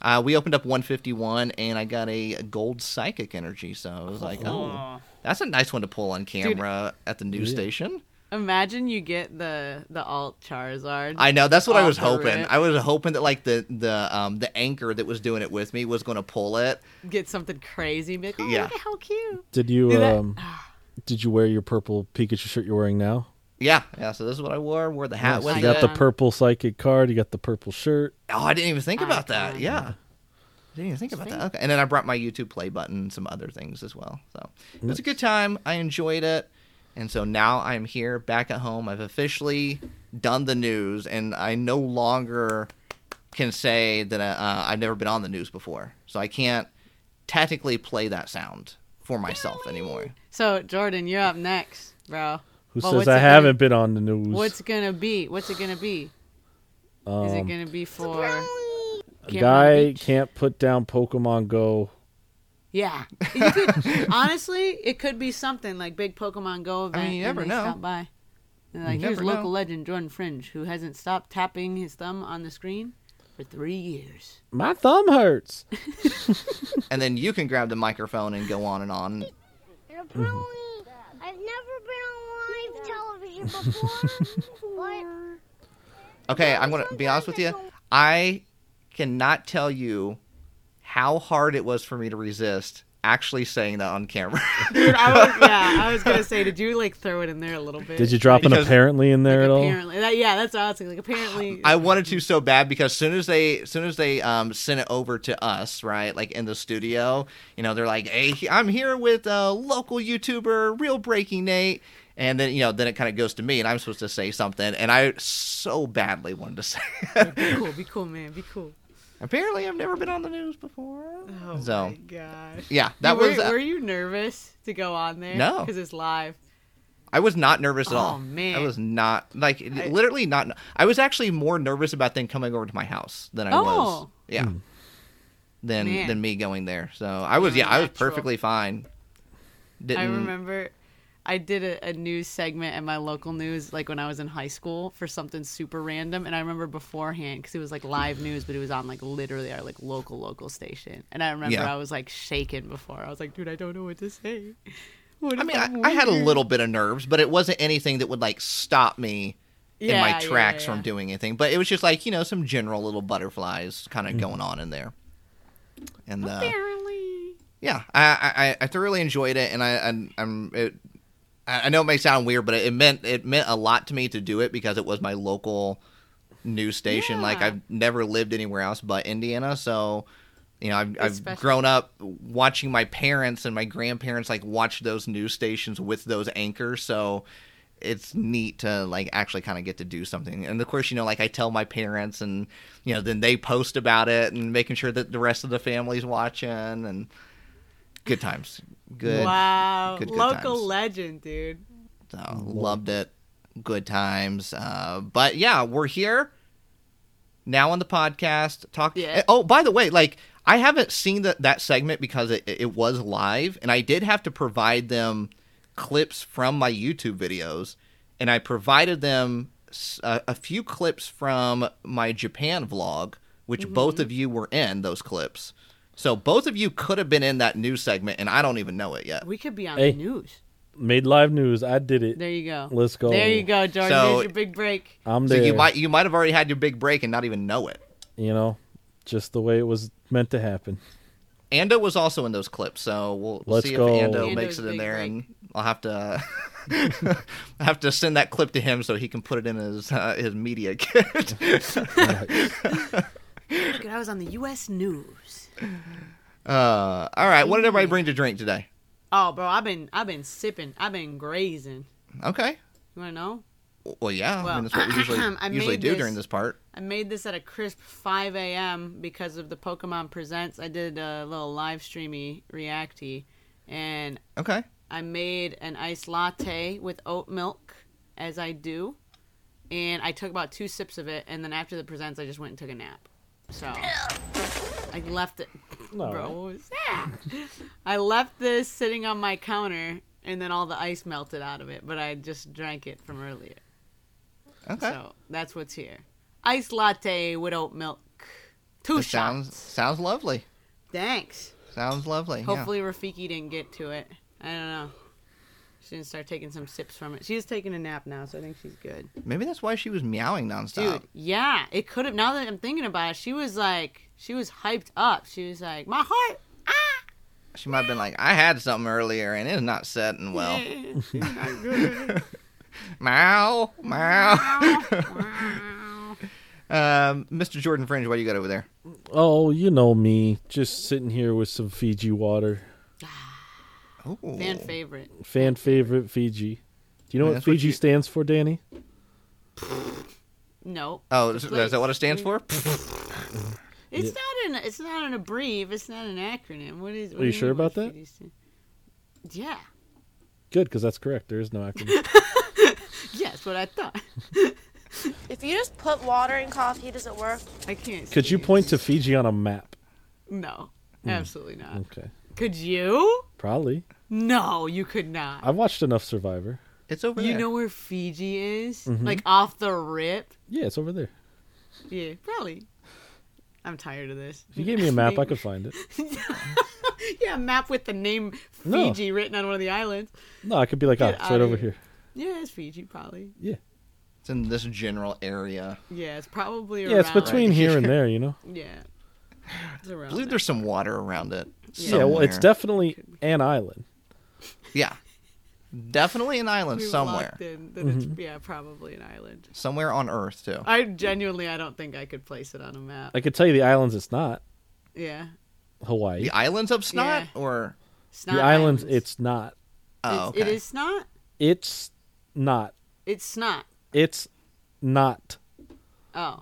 Uh, we opened up 151, and I got a gold psychic energy. So I was like, oh, Oh. that's a nice one to pull on camera at the news Yeah. station. Imagine you get the the alt Charizard. I know that's what I was hoping. rip. I was hoping that like the the um the anchor that was doing it with me was going to pull it. get something crazy. Be like, oh, Yeah. look at how cute. Did you Do that- um did you wear your purple Pikachu shirt you're wearing now? Yeah, yeah. So this is what I wore. Wore the hat Nice. with you got it. the purple psychic card, you got the purple shirt. Oh, I didn't even think about that. Icon. Yeah. Didn't even think about Sweet. that. Okay. And then I brought my YouTube play button and some other things as well. So it was a good time. I enjoyed it. And so now I'm here back at home. I've officially done the news, and I no longer can say that uh, I've never been on the news before. So I can't technically play that sound for myself anymore. So Jordan, you're up next, bro. Who Well, says what's I it gonna- haven't been on the news? What's gonna be? What's it gonna be? Is it Um, gonna be for a Cameron guy Beach? can't put down Pokemon Go. Yeah. <laughs> Could, honestly, it could be something like big Pokemon Go event. mean, you and never they know. Stop by. And like, You here's never local know. legend Jordan Fringe, who hasn't stopped tapping his thumb on the screen for three years. My thumb hurts. <laughs> And then you can grab the microphone and go on and on. And apparently, I've never been on live television before. but Okay, I'm gonna be honest with you. I cannot tell you how hard it was for me to resist actually saying that on camera. <laughs> Dude, I was <laughs> yeah, I was gonna say, did you like throw it in there a little bit? Did you drop an apparently in there Like, at all? apparently, that, yeah, that's what I was thinking. Like apparently, <sighs> I wanted to so bad because soon as they soon as they um sent it over to us, right, like in the studio, you know, they're like, "Hey, I'm here with a local YouTuber, Real Breaking Nate." And then you know, then it kind of goes to me, and I'm supposed to say something, and I so badly wanted to say. be <laughs> cool, be cool, man, be cool. Apparently, I've never been on the news before. Oh so my gosh. yeah, that were, was. uh, were you nervous to go on there? No. because it's live. I was not nervous at Oh, all. man. I was not like I- literally not. I was actually more nervous about them coming over to my house than I was. Oh. Yeah. Than Man. than me going there. So I was You're yeah I was perfectly fine. Didn't I remember I did a, a news segment at my local news like when I was in high school for something super random and I remember beforehand because it was like live news but it was on like literally our like local local station and I remember Yeah. I was like shaken before I was like dude I don't know what to say. <laughs> What I mean I'm I, I had a little bit of nerves, but it wasn't anything that would like stop me in my tracks yeah. from doing anything. But it was just like you know some general little butterflies kind of going on in there. And uh, yeah, I, I I thoroughly enjoyed it, and I I'm, I'm it, I know it may sound weird, but it meant it meant a lot to me to do it because it was my local news station. Like I've never lived anywhere else but Indiana, so you know I've, I've grown up watching my parents and my grandparents like watch those news stations with those anchors. So it's neat to like actually kind of get to do something. And of course, you know, like I tell my parents, and you know, then they post about it and making sure that the rest of the family's watching and good times. Good. wow. good, good local times. legend, dude. So, loved it. Good times. Uh, but yeah, we're here now on the podcast. Talk. Yeah. Oh, by the way, like I haven't seen that that segment because it, it was live, and I did have to provide them clips from my YouTube videos, and I provided them a few clips from my Japan vlog, which Mm-hmm. both of you were in those clips. So both of you could have been in that news segment, and I don't even know it yet. We could be on Hey. the news. Made live news. I did it. There you go. Let's go. There you go, Jordan. So- Here's your big break. I'm So there. you might you might have already had your big break and not even know it. you know, just the way it was meant to happen. Ando was also in those clips, so we'll, we'll Let's see go. if Ando Ando's makes it in there, break. and I'll have to I <laughs> have to send that clip to him so he can put it in his uh, his media kit. <laughs> Look, I was on the U.S. News. uh, all right, what did everybody bring to drink today? Oh, bro, I've been I've been sipping. I've been grazing. Okay, You want to know? well, yeah, I mean that's what we usually <clears throat> I usually do this- during this part. I made this at a crisp 5 a.m. because of the Pokemon Presents. I did a little live streamy reacty, and Okay, I made an iced latte with oat milk, as I do. And I took about two sips of it, and then after the presents, I just went and took a nap. So I left it. No. Bro, what was that? I left this sitting on my counter, and then all the ice melted out of it. But I just drank it from earlier, okay, so that's what's here. Iced latte with oat milk. Two that shots. sounds sounds lovely. Thanks. Sounds lovely. yeah. Hopefully Rafiki didn't get to it. I don't know. She didn't start taking some sips from it. She's taking a nap now, so I think she's good. maybe that's why she was meowing nonstop. Dude, yeah, it could have. Now that I'm thinking about it, she was like, she was hyped up. She was like, my heart. Ah, She might have been like, I had something earlier and it's not setting well. <laughs> she's not good. <laughs> Meow, meow. Wow. <laughs> um, Mr. Jordan Fringe, what do you got over there? Oh, you know me, just sitting here with some Fiji water. Ooh. Fan favorite. Fan favorite Fiji. Do you know Yeah, what that's what Fiji you- stands for, Dani? No. Oh, It's is, is that what it stands for? <laughs> It's not an. It's not an abbrev. It's not an acronym. What is? what Are you do sure about that? FDC? Yeah. Good, because that's correct. There is no <laughs> acronym. yes, that's what I thought. <laughs> If you just put water in coffee, does it work? I can't. Could you see. point to Fiji on a map? No, Hmm. absolutely not. Okay. Could you? Probably. No, you could not. I've watched enough Survivor. It's over You there. know where Fiji is? Mm-hmm. Like off the rip? Yeah, it's over there. Yeah, probably. I'm tired of this. If you gave me a map, I could find it. <laughs> Yeah, a map with the name No. Fiji written on one of the islands. No, I could be like, oh, it's right over here. here. Yeah, it's Fiji, probably. Yeah. It's in this general area. Yeah, it's probably around. Yeah, it's between Right. here and <laughs> there, you know? Yeah. It's around I believe there. there's some water around it. Yeah, well, it's definitely an island. Yeah. Definitely an island We somewhere. in that it's, mm-hmm. yeah, probably an island. Somewhere on Earth, too. I genuinely, I don't think I could place it on a map. I could tell you the islands it's not. Yeah. Hawaii. The islands of Snot? Yeah. Or. Snot the islands, it's not. Oh, It's- okay. It is snot? It's not. It's snot. It's not. Oh.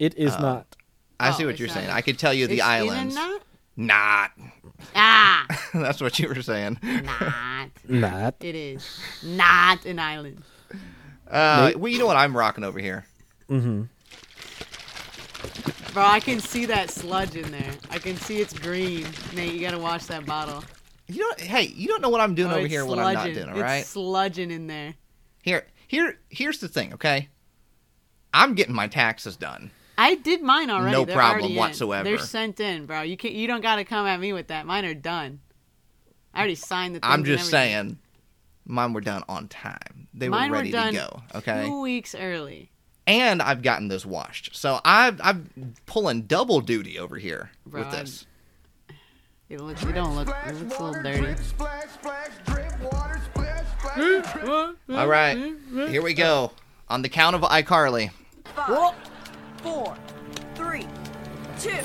It is uh, not. I Oh, see what it's you're not. saying. I could tell you the it's islands. In a knot? Not. Ah, <laughs> That's what you were saying. not. Not. It is not an island. Uh, well, you know what I'm rocking over here. Mm-hmm. Bro, I can see that sludge in there. I can see it's green. Nate, you gotta watch that bottle. You know, hey, you don't know what I'm doing Oh, over it's here when I'm not sludging. doing, all It's sludging in there. Here, here, here's the thing, okay? I'm getting my taxes done. I did mine already. No They're problem already in. whatsoever. They're sent in, bro. You can not You don't gotta come at me with that. Mine are done. I already signed the. I'm just saying, mine were done on time. They Mine were ready were done to go, okay? Two weeks early. And I've gotten this washed, so I've I'm pulling double duty over here Bro, with this. It looks. It don't look. It looks a little dirty. Splash, splash, drip, water, splash, splash, drip. <laughs> All right, here we go. On the count of iCarly. Five, four, three, two.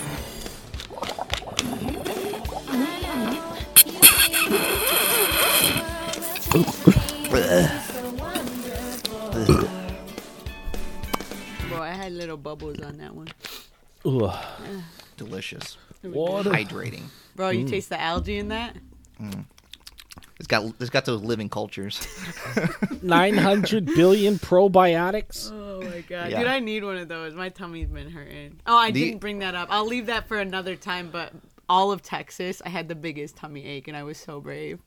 Bro, I had little bubbles on that one. Ugh. Delicious, Water. hydrating. Bro, Mm. you taste the algae in that? It's got it's got those living cultures. <laughs> 900 billion probiotics. Oh my god, Yeah. dude! I need one of those. My tummy's been hurting. Oh, I The- didn't bring that up. I'll leave that for another time. But all of Texas, I had the biggest tummy ache, and I was so brave.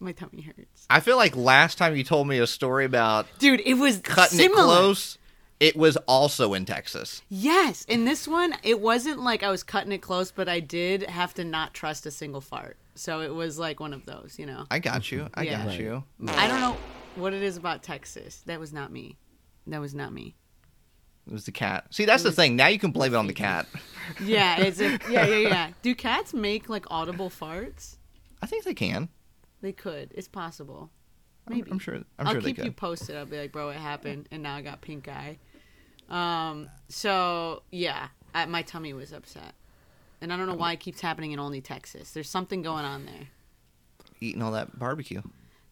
My tummy hurts, I feel like last time you told me a story about dude. It was cutting similar. it close, it was also in Texas. Yes, in this one, it wasn't like I was cutting it close, but I did have to not trust a single fart. So it was like one of those, you know. I got you. I Yeah. got you. I don't know what it is about Texas. That was not me. That was not me. It was the cat. See, that's the thing. Now you can blame it on the cat. <laughs> Yeah, it's a, <laughs> yeah, yeah, yeah. Do cats make like audible farts? I think they can. They could. It's possible. Maybe. I'm sure. I'm will sure they keep could. you posted. I'll be like, bro, it happened, and now I got pink eye. Um. So yeah, I, my tummy was upset, and I don't know why it keeps happening in only Texas. There's something going on there, Eating all that barbecue.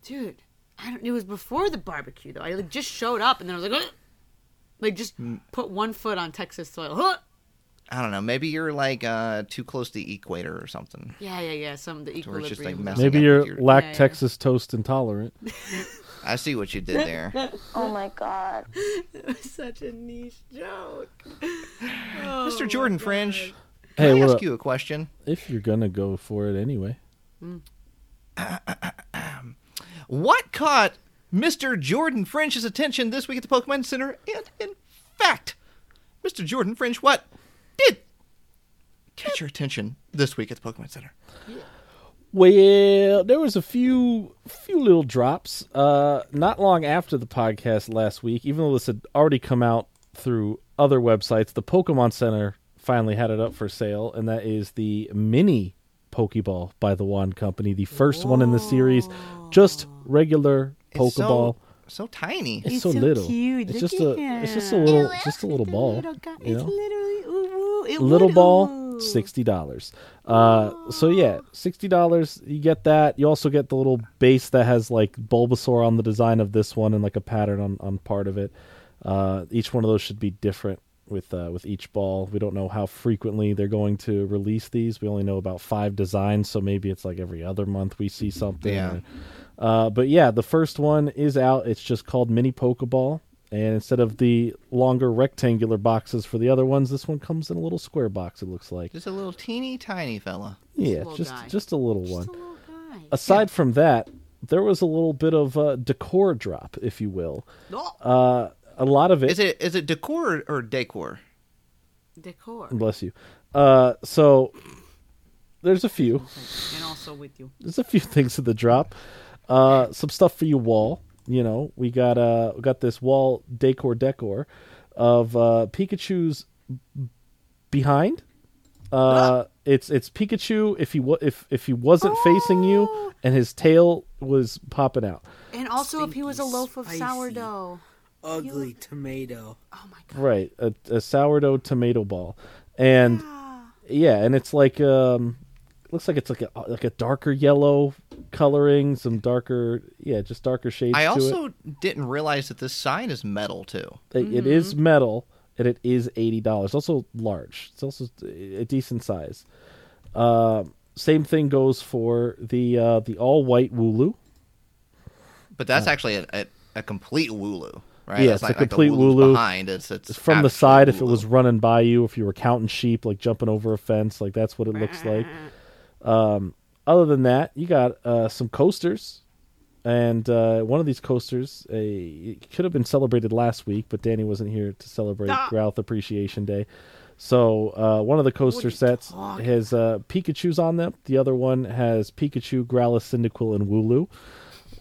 dude. I don't. It was before the barbecue though. I like just showed up, and then I was like, "Ugh." like just Mm. put one foot on Texas soil. Huh. I don't know. Maybe you're like uh, too close to the equator or something. Yeah, yeah, yeah. Some the where it's just, like, equilibrium. Maybe you're with your- lack Yeah, yeah. Texas toast intolerant. <laughs> I see what you did there. <laughs> Oh my god. it was such a niche joke. Mr. Jordan Fringe, Hey, can I what ask up? you a question? If you're gonna go for it anyway. <clears throat> What caught Mr. Jordan French's attention this week at the Pokemon Center? And in fact, Mr. Jordan French, what did catch your attention this week at the Pokemon Center? Well, there was a few few little drops. Uh, not long after the podcast last week, even though this had already come out through other websites, the Pokemon Center finally had it up for sale, and that is the mini Pokeball by the Wand Company, the first one in the series. Just regular It's Pokeball. So, so tiny. It's He's so, so little. cute. It's Look just at a it's just a him. little just a little ball. Little guy. you It's know? literally ooh, ooh, it little would, ball ooh. sixty dollars uh so yeah sixty dollars you get that you also get the little base that has like bulbasaur on the design of this one and like a pattern on on part of it uh each one of those should be different with uh with each ball we don't know how frequently they're going to release these we only know about five designs so maybe it's like every other month we see something Yeah. or- uh but yeah the first one is out it's just called mini pokeball and instead of the longer rectangular boxes for the other ones, this one comes in a little square box. It looks like. Just a little teeny tiny fella. Yeah, little just guy. just a little Just one. a little guy. Aside from that, there was a little bit of uh, decor drop, if you will. Uh, a lot of it. Is it is it decor or decor? Decor. Bless you. Uh, so there's a few. And also with you. There's a few <laughs> things in the drop. Uh, some stuff for you wall. You know, we got uh, we got this wall decor decor of uh, Pikachu's behind. Uh, <gasps> it's it's Pikachu if he wa- if if he wasn't facing you and his tail was popping out. And also if he was a loaf of spicy. sourdough. Ugly tomato. Oh my god. Right, a, a sourdough tomato ball, and yeah, and it's like um, looks like it's like a like a darker yellow coloring, some darker yeah, just darker shades. I to also didn't realize that this sign is metal too. it. It- it is metal and it is eighty dollars. Also large. It's also a decent size. Uh, same thing goes for the uh, the all white Wooloo. But that's actually a, a, a complete Wooloo, right? Yeah, it's it's a not like complete the Wooloo's Wooloo. behind. It's it's from the actual side if it was running by you if you were counting sheep like jumping over a fence like that's what it looks like um, other than that you got uh, some coasters and uh, one of these coasters uh, it could have been celebrated last week but Dani wasn't here to celebrate Ah. growth appreciation day so uh, one of the coaster What are you sets talking has uh, pikachu's on them the other one has pikachu growlithe cyndaquil and wooloo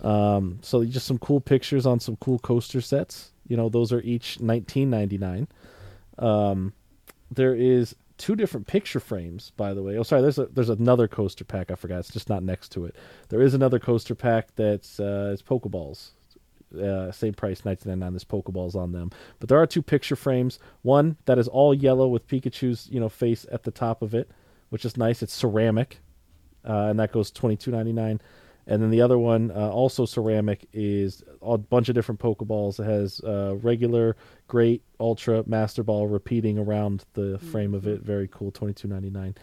um, so just some cool pictures on some cool coaster sets. You know, those are each nineteen ninety nine. Um, there is two different picture frames, by the way. Oh, sorry. There's a there's another coaster pack. I forgot. It's just not next to it. There is another coaster pack that's uh, it's Pokeballs. Uh, same price, nineteen ninety nine. There's Pokeballs on them, but there are two picture frames. One that is all yellow with Pikachu's you know face at the top of it, which is nice. It's ceramic, uh, and that goes twenty two ninety nine. And then the other one, uh, also ceramic, is a bunch of different Pokeballs. It has uh, regular, great, ultra, master ball repeating around the frame of it. Very cool, twenty two ninety nine.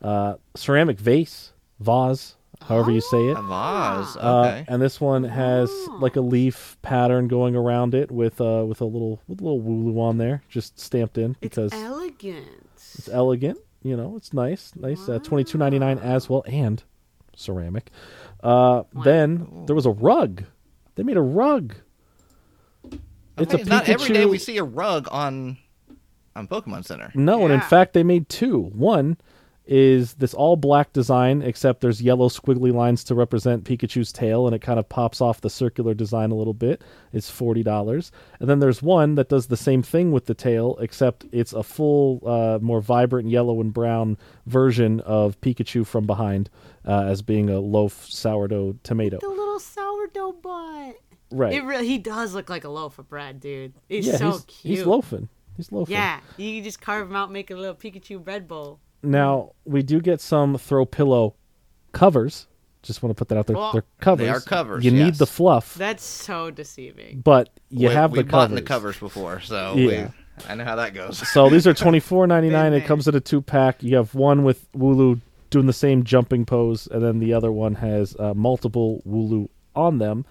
Uh, ceramic vase, vase, however you say it. a vase. Uh, Okay. and this one has like a leaf pattern going around it with uh with a little with a little wooloo on there, just stamped in It's elegant. it's elegant. You know, it's nice, nice. Uh, Twenty two ninety nine as well, and ceramic. Uh, then there was a rug. They made a rug. It's Okay, a not every day we see a rug on on Pokemon Center. No, and in Yeah. fact, they made two. One is this all black design, except there's yellow squiggly lines to represent Pikachu's tail, and it kind of pops off the circular design a little bit. It's forty dollars, and then there's one that does the same thing with the tail, except it's a full, uh, more vibrant yellow and brown version of Pikachu from behind, uh, as being a loaf sourdough tomato. The little sourdough butt. Right? It really he does look like a loaf of bread, dude. He's yeah, so he's, cute. he's loafing. He's loafing. Yeah, you can just carve him out, and make a little Pikachu bread bowl. Now we do get some throw pillow covers. Just want to put that out there. Oh. They're covers. They are covers, You need the fluff, That's so deceiving. but you we, have we've the bought covers. the covers before, so Yeah. we, I know how that goes. So these are <laughs> twenty four ninety nine. Been It comes in a two pack. You have one with Wooloo doing the same jumping pose, and then the other one has uh, multiple Wooloo on them.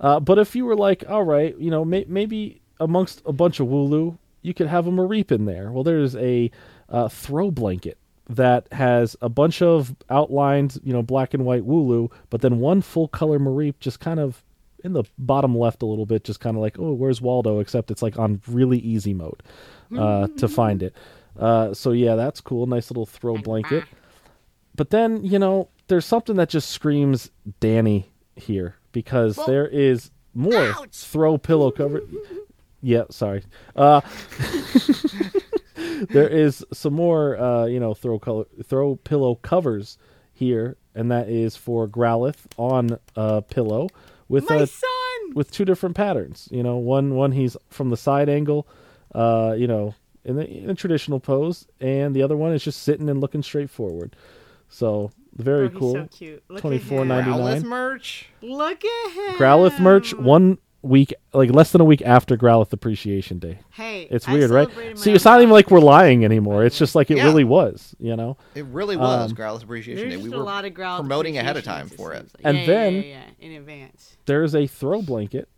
Uh, but if you were like, all right, you know, may- maybe amongst a bunch of Wooloo, you could have a Mareep in there. Well, there's a uh, throw blanket that has a bunch of outlined, you know, black and white Wooloo, but then one full color Mareep just kind of in the bottom left a little bit, just kind of like, oh, where's Waldo? Except it's like on really easy mode uh, to find it. Uh, so yeah, that's cool. Nice little throw blanket. But then you know, there's something that just screams Dani here because there is more throw pillow cover. <laughs> Yeah, sorry. Uh, <laughs> there is some more, uh, you know, throw color, throw pillow covers here, and that is for Growlithe on a pillow with My a son. with two different patterns. You know, one one he's from the side angle, uh, you know, in the, in a traditional pose, and the other one is just sitting and looking straight forward. So very Oh, cool. so cute. Look at him. Growlithe merch. Look at him. Growlithe merch one week, like less than a week after Growlithe Appreciation Day. Hey, It's I weird, right? celebrated See, it's not even like we're lying anymore. It's just like it Yeah. really was, you know. It really was Um, Growlithe Appreciation Day. just We a were lot of Growlithe promoting ahead of time for it. like. And Yeah, yeah, then- yeah, yeah, in advance. There's a throw blanket,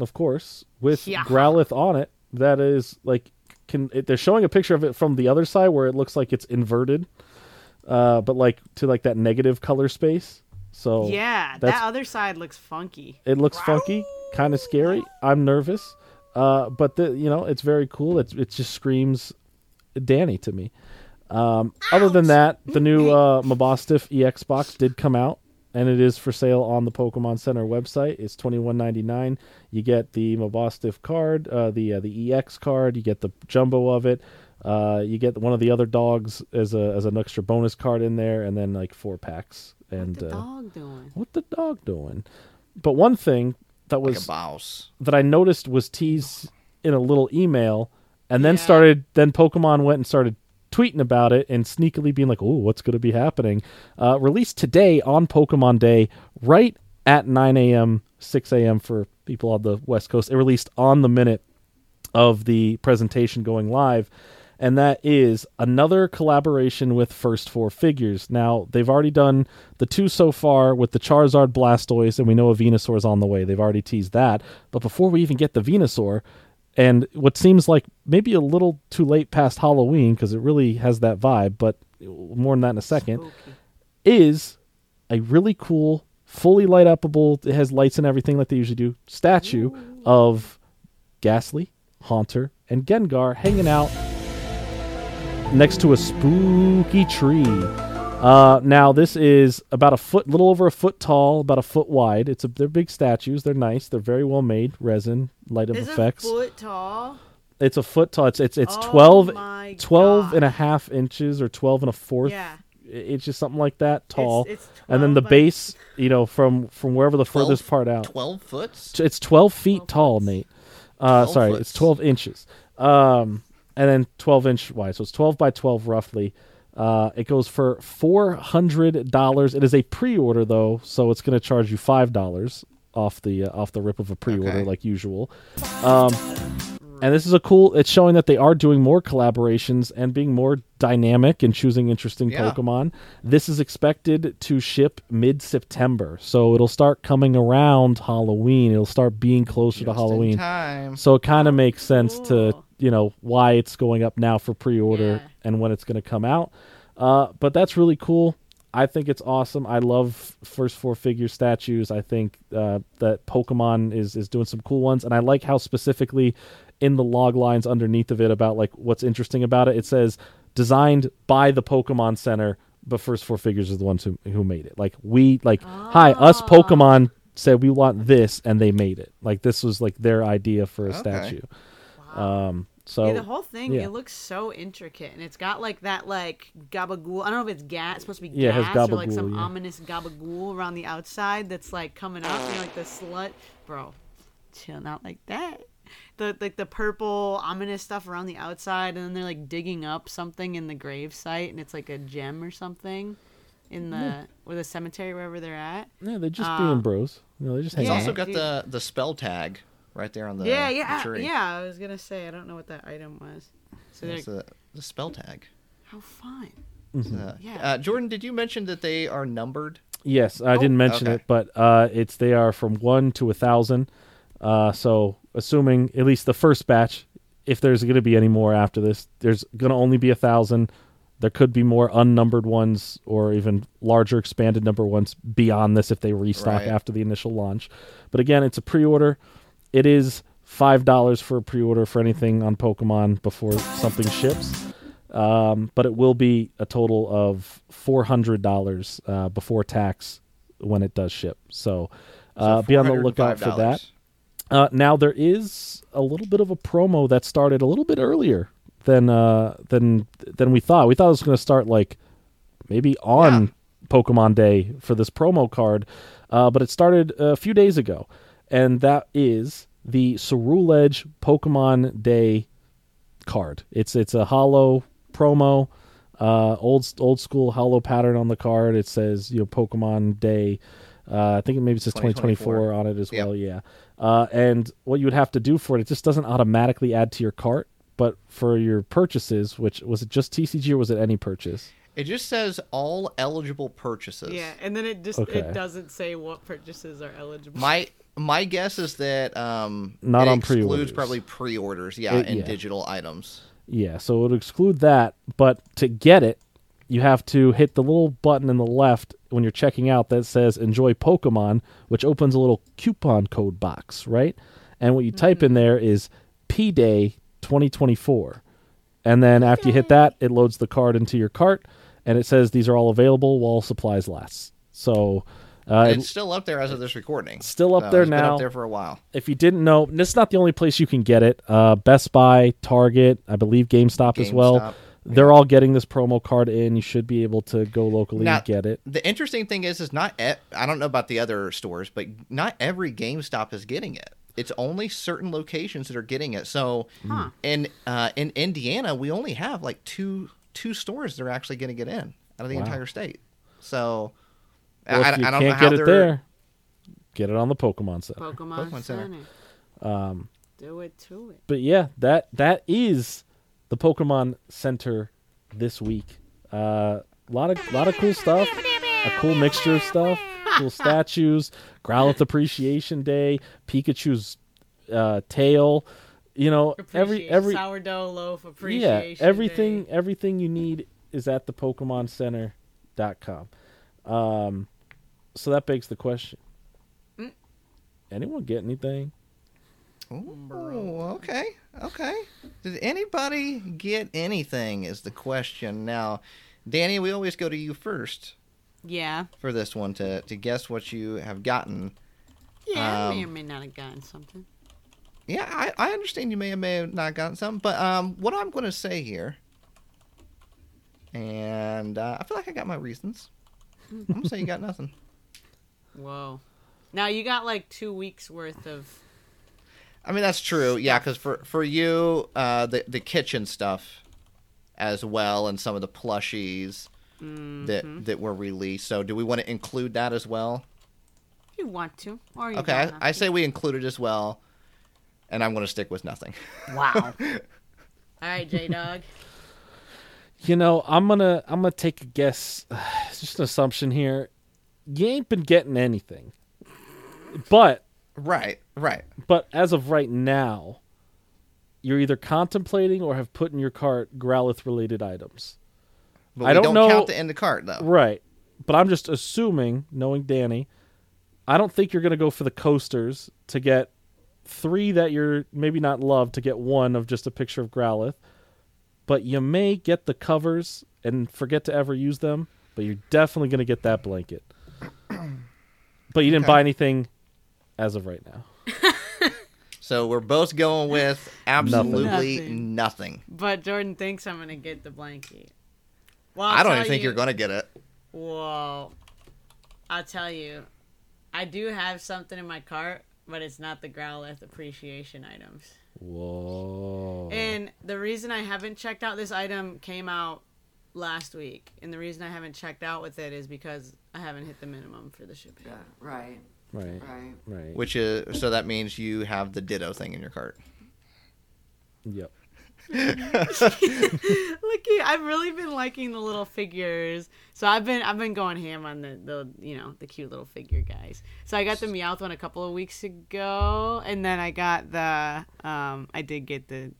of course, with Yeah. Growlithe on it. That is like, can it, they're showing a picture of it from the other side where it looks like it's inverted, uh, but like to like that negative color space. So yeah, that other side looks funky. it looks funky, kind of scary. I'm nervous, uh, but the you know it's very cool. It's it just screams Dani to me. Um, other than that, the new uh, Mabosstiff EX box did come out, and it is for sale on the Pokemon Center website. It's twenty one ninety nine. You get the Mabosstiff card, uh, the uh, the EX card. You get the jumbo of it. Uh, you get one of the other dogs as a as an extra bonus card in there, and then like four packs. And what The uh, dog doing. what the dog doing? But one thing that Like was a boss. that I noticed was teased in a little email, and then Yeah. started. Then Pokemon went and started tweeting about it and sneakily being like, "Oh, what's going to be happening?" Uh, released today on Pokemon Day, right at 9 a.m., 6 a.m. for people on the West Coast. It released on the minute of the presentation going live, and that is another collaboration with First Four Figures. Now, they've already done the two so far with the Charizard Blastoise, and we know a Venusaur is on the way. They've already teased that. But before we even get the Venusaur, and what seems like maybe a little too late past Halloween, because it really has that vibe, but more on that in a second, Spooky. is a really cool, fully light upable, it has lights and everything like they usually do, statue of Gastly, Haunter, and Gengar hanging out next to a spooky tree. Uh, now this is about a foot, little over a foot tall, about a foot wide. It's a, they're big statues. They're nice. They're very well made. Resin, light up Is effects. a foot tall? It's a foot tall. It's it's it's Oh 12, 12 and a half inches or 12 and a fourth Yeah. inches, something like that tall. it's and then the 12 by- base, you know, from from wherever the 12 furthest part out. Twelve foot. It's 12 feet 12 tall, foots. Nate. Uh, sorry, foots. it's 12 inches. Um, and then 12 inch wide. So it's 12 by 12 roughly. Uh, it goes for $400. It is a pre-order though, so it's going to charge you $5 off the uh, off the rip of a pre-order Okay. like usual. Um, and this is a cool it's showing that they are doing more collaborations and being more dynamic and choosing interesting Yeah. Pokemon. This is expected to ship mid September. So it'll start coming around Halloween. It'll start being closer to Just in Halloween. time. So it kind of makes sense to, cool. You know, why it's going up now for pre-order Yeah. and when it's going to come out. Uh, but that's really cool. I think it's awesome. I love first four figure statues. I think uh, that Pokemon is is doing some cool ones, and I like how specifically in the log lines underneath of it about like what's interesting about it. It says designed by the Pokemon Center, but first four figures is the ones who who made it. Like we like hi us Pokemon said we want this, and they made it. Like this was like their idea for a Okay. statue. Um, so yeah, the whole thing yeah. it looks so intricate, and it's got like that like gabagool. I don't know if it's gas. It's supposed to be Yeah, it has gas or like some yeah. ominous gabagool around the outside that's like coming up. You know, like the slut, bro. Chill, not like that. The like the purple ominous stuff around the outside, and then they're like digging up something in the grave site, and it's like a gem or something in the or the cemetery wherever they're at. yeah, they're just uh, being bros. You know, they just hang It's Yeah. out. also got dude. the the spell tag right there on the yeah, the yeah, tree. yeah. I was gonna say I don't know what that item was. So they're That's the, the spell tag. how fun. Uh, Yeah. uh, Jordan, did you mention that they are numbered? Yes, I didn't mention okay. it, but uh, it's they are from one to a thousand. Uh, so assuming at least the first batch, if there's going to be any more after this, there's going to only be a thousand. There could be more unnumbered ones or even larger expanded number ones beyond this if they restock Right. after the initial launch. But again, it's a pre-order. It is five dollars for a pre-order for anything on Pokemon before something ships. Um, but it will be a total of four hundred dollars uh, before tax when it does ship. So, uh, So be on the lookout for that. Uh, now there is a little bit of a promo that started a little bit earlier than uh, than than we thought. We thought it was going to start like maybe on Pokemon Day for this promo card, uh, but it started a few days ago, and that is the Ceruledge Pokemon Day card. It's it's a holo promo, uh, old old school holo pattern on the card. It says you know Pokemon Day. Uh, I think it maybe says 2024 2024 on it as Yep. well. Yeah. Uh, and what you would have to do for it, it just doesn't automatically add to your cart, but for your purchases, which was it just TCG or was it any purchase? It just says all eligible purchases. Yeah, and then it just Okay. it doesn't say what purchases are eligible. My my guess is that um Not it on excludes pre-orders. probably pre-orders, yeah, It- and yeah. digital items. Yeah, so it would exclude that, but to get it, you have to hit the little button in the left when you're checking out that says "Enjoy Pokemon," which opens a little coupon code box, right? And what you type in there is P Day 2024, and then after you hit that, it loads the card into your cart, and it says these are all available while supplies last. So. Uh, it's still up there as of this recording. Still up So there it's been now. up there for a while. if you didn't know, this is not the only place you can get it. Uh, Best Buy, Target, I believe GameStop, as well. They're all getting this promo card in. You should be able to go locally Now, and get it. The interesting thing is, is not. E- I don't know about the other stores, but not every GameStop is getting it. It's only certain locations that are getting it. So, in uh, in Indiana, we only have like two two stores that are actually going to get in out of the Wow. entire state. So, Well, I, if you I don't know can't how get it they're. there, get it on the Pokemon Center. Pokemon, Pokemon Center. Center. Um, Do it to it. but yeah, that that is the Pokemon Center this week. A uh, lot of lot of cool stuff. A cool mixture of stuff. Cool <laughs> statues. Growlithe Appreciation Day. Pikachu's uh, tail. You know, every Appreciate- every sourdough loaf appreciation. yeah, everything Day. everything you need is at the PokemonCenter.com. Um, so that begs the question: Mm. Anyone get anything? Oh, okay, okay. Did anybody get anything? Is the question now, Dani? We always go to you first Yeah. for this one to to guess what you have gotten. Yeah, I may or Um, may not have gotten something. Yeah, I, I understand you may have may have not gotten some, but um, what I'm going to say here, and uh, I feel like I got my reasons. I'm gonna say you got <laughs> nothing. Whoa. Now you got like two weeks worth of. I mean that's true, yeah, because for for you, uh, the the kitchen stuff, as well, and some of the plushies Mm-hmm. that that were released. So, do we want to include that as well? If you want to, or you Okay, I, I say we include it as well, and I'm going to stick with nothing. <laughs> Wow. <laughs> All right, J Dog. You know, I'm gonna I'm gonna take a guess. <sighs> It's just an assumption here. You ain't been getting anything, but right, right. but as of right now, you're either contemplating or have put in your cart Growlithe related items. But I we don't don't, know- count the in the cart though. Right. But I'm just assuming, knowing Dani, I don't think you're going to go for the coasters to get three that you're maybe not love to get one of just a picture of Growlithe. But you may get the covers and forget to ever use them, but you're definitely going to get that blanket. <clears throat> But you didn't Okay. buy anything as of right now. <laughs> So we're both going with absolutely Nothing. nothing. But Jordan thinks I'm gonna get the blanket. Well, I don't even tell think you're going to get it. Well, I'll tell you, I do have something in my cart, but it's not the Growlithe appreciation items. Whoa. And the reason I haven't checked out this item came out last week, and the reason I haven't checked out with it is because I haven't hit the minimum for the shipping. Yeah, right, right. right. Right. Which is so that means you have the Ditto thing in your cart. Yep. <laughs> Looky, I've really been liking the little figures. So I've been I've been going ham on the, the you know the cute little figure guys. So I got the Meowth one a couple of weeks ago, and then I got the um I did get the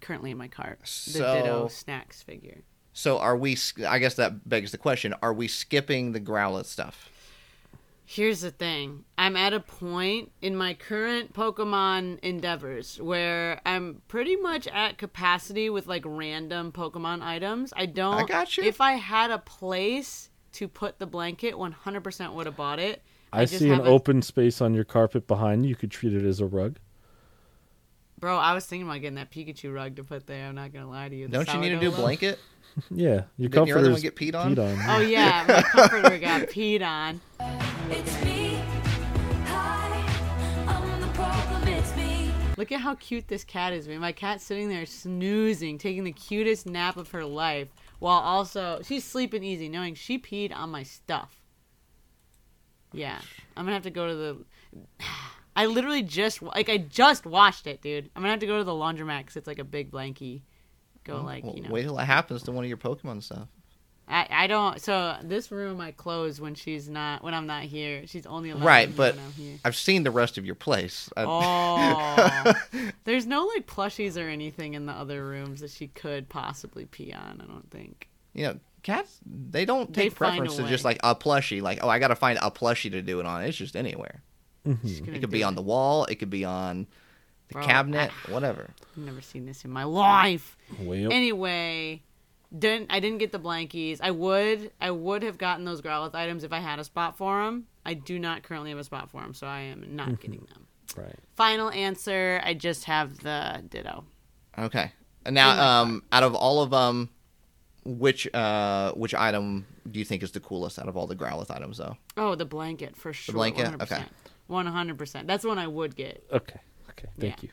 currently in my cart the So- Ditto Snacks figure. So are we? I guess that begs the question: Are we skipping the Growlithe stuff? Here's the thing. I'm at a point in my current Pokemon endeavors where I'm pretty much at capacity with like random Pokemon items. I don't I got you. If I had a place to put the blanket, 100% would have bought it. I, just see an haven't- open space on your carpet behind you. You could treat it as a rug. Bro, I was thinking about getting that Pikachu rug to put there. I'm not going to lie to you. The Don't you need a new loaf. blanket? <laughs> Yeah, your Didn't your other one comforter's get peed on? Oh, yeah. My comforter got peed on. <laughs> It's me. Hi, I'm the problem, it's me. Look at how cute this cat is, man. My cat's sitting there snoozing, taking the cutest nap of her life, while also she's sleeping easy, knowing she peed on my stuff. Yeah, I'm gonna have to go to the. <sighs> I literally just like I just washed it, dude. I'm gonna have to go to the laundromat because it's like a big blankie. Go like you know. Wait till that happens to one of your Pokemon stuff. I I don't. So this room I close when she's not when I'm not here. She's only allowed Right, but when I'm here. I've seen the rest of your place. Uh, oh, <laughs> there's no like plushies or anything in the other rooms that she could possibly pee on. I don't think. you know, cats they don't take find preference to just like a plushie. Like, oh, I got to find a plushie to do it on. It's just anywhere. Mm-hmm. Just gonna It could do be on the wall. It could be on the Bro, cabinet. I- whatever. I've never seen this in my life. Well, Anyway, didn't I didn't get the blankies. I would I would have gotten those Growlithe items if I had a spot for them. I do not currently have a spot for them, so I am not getting them. right. Final answer, I just have the Ditto. Okay. And In my now, um, out of all of them, which uh, which item do you think is the coolest out of all the Growlithe items, though? Oh, the blanket for sure. The blanket? 100%. Okay. 100%. That's one I would get. Okay. Okay. Thank Yeah.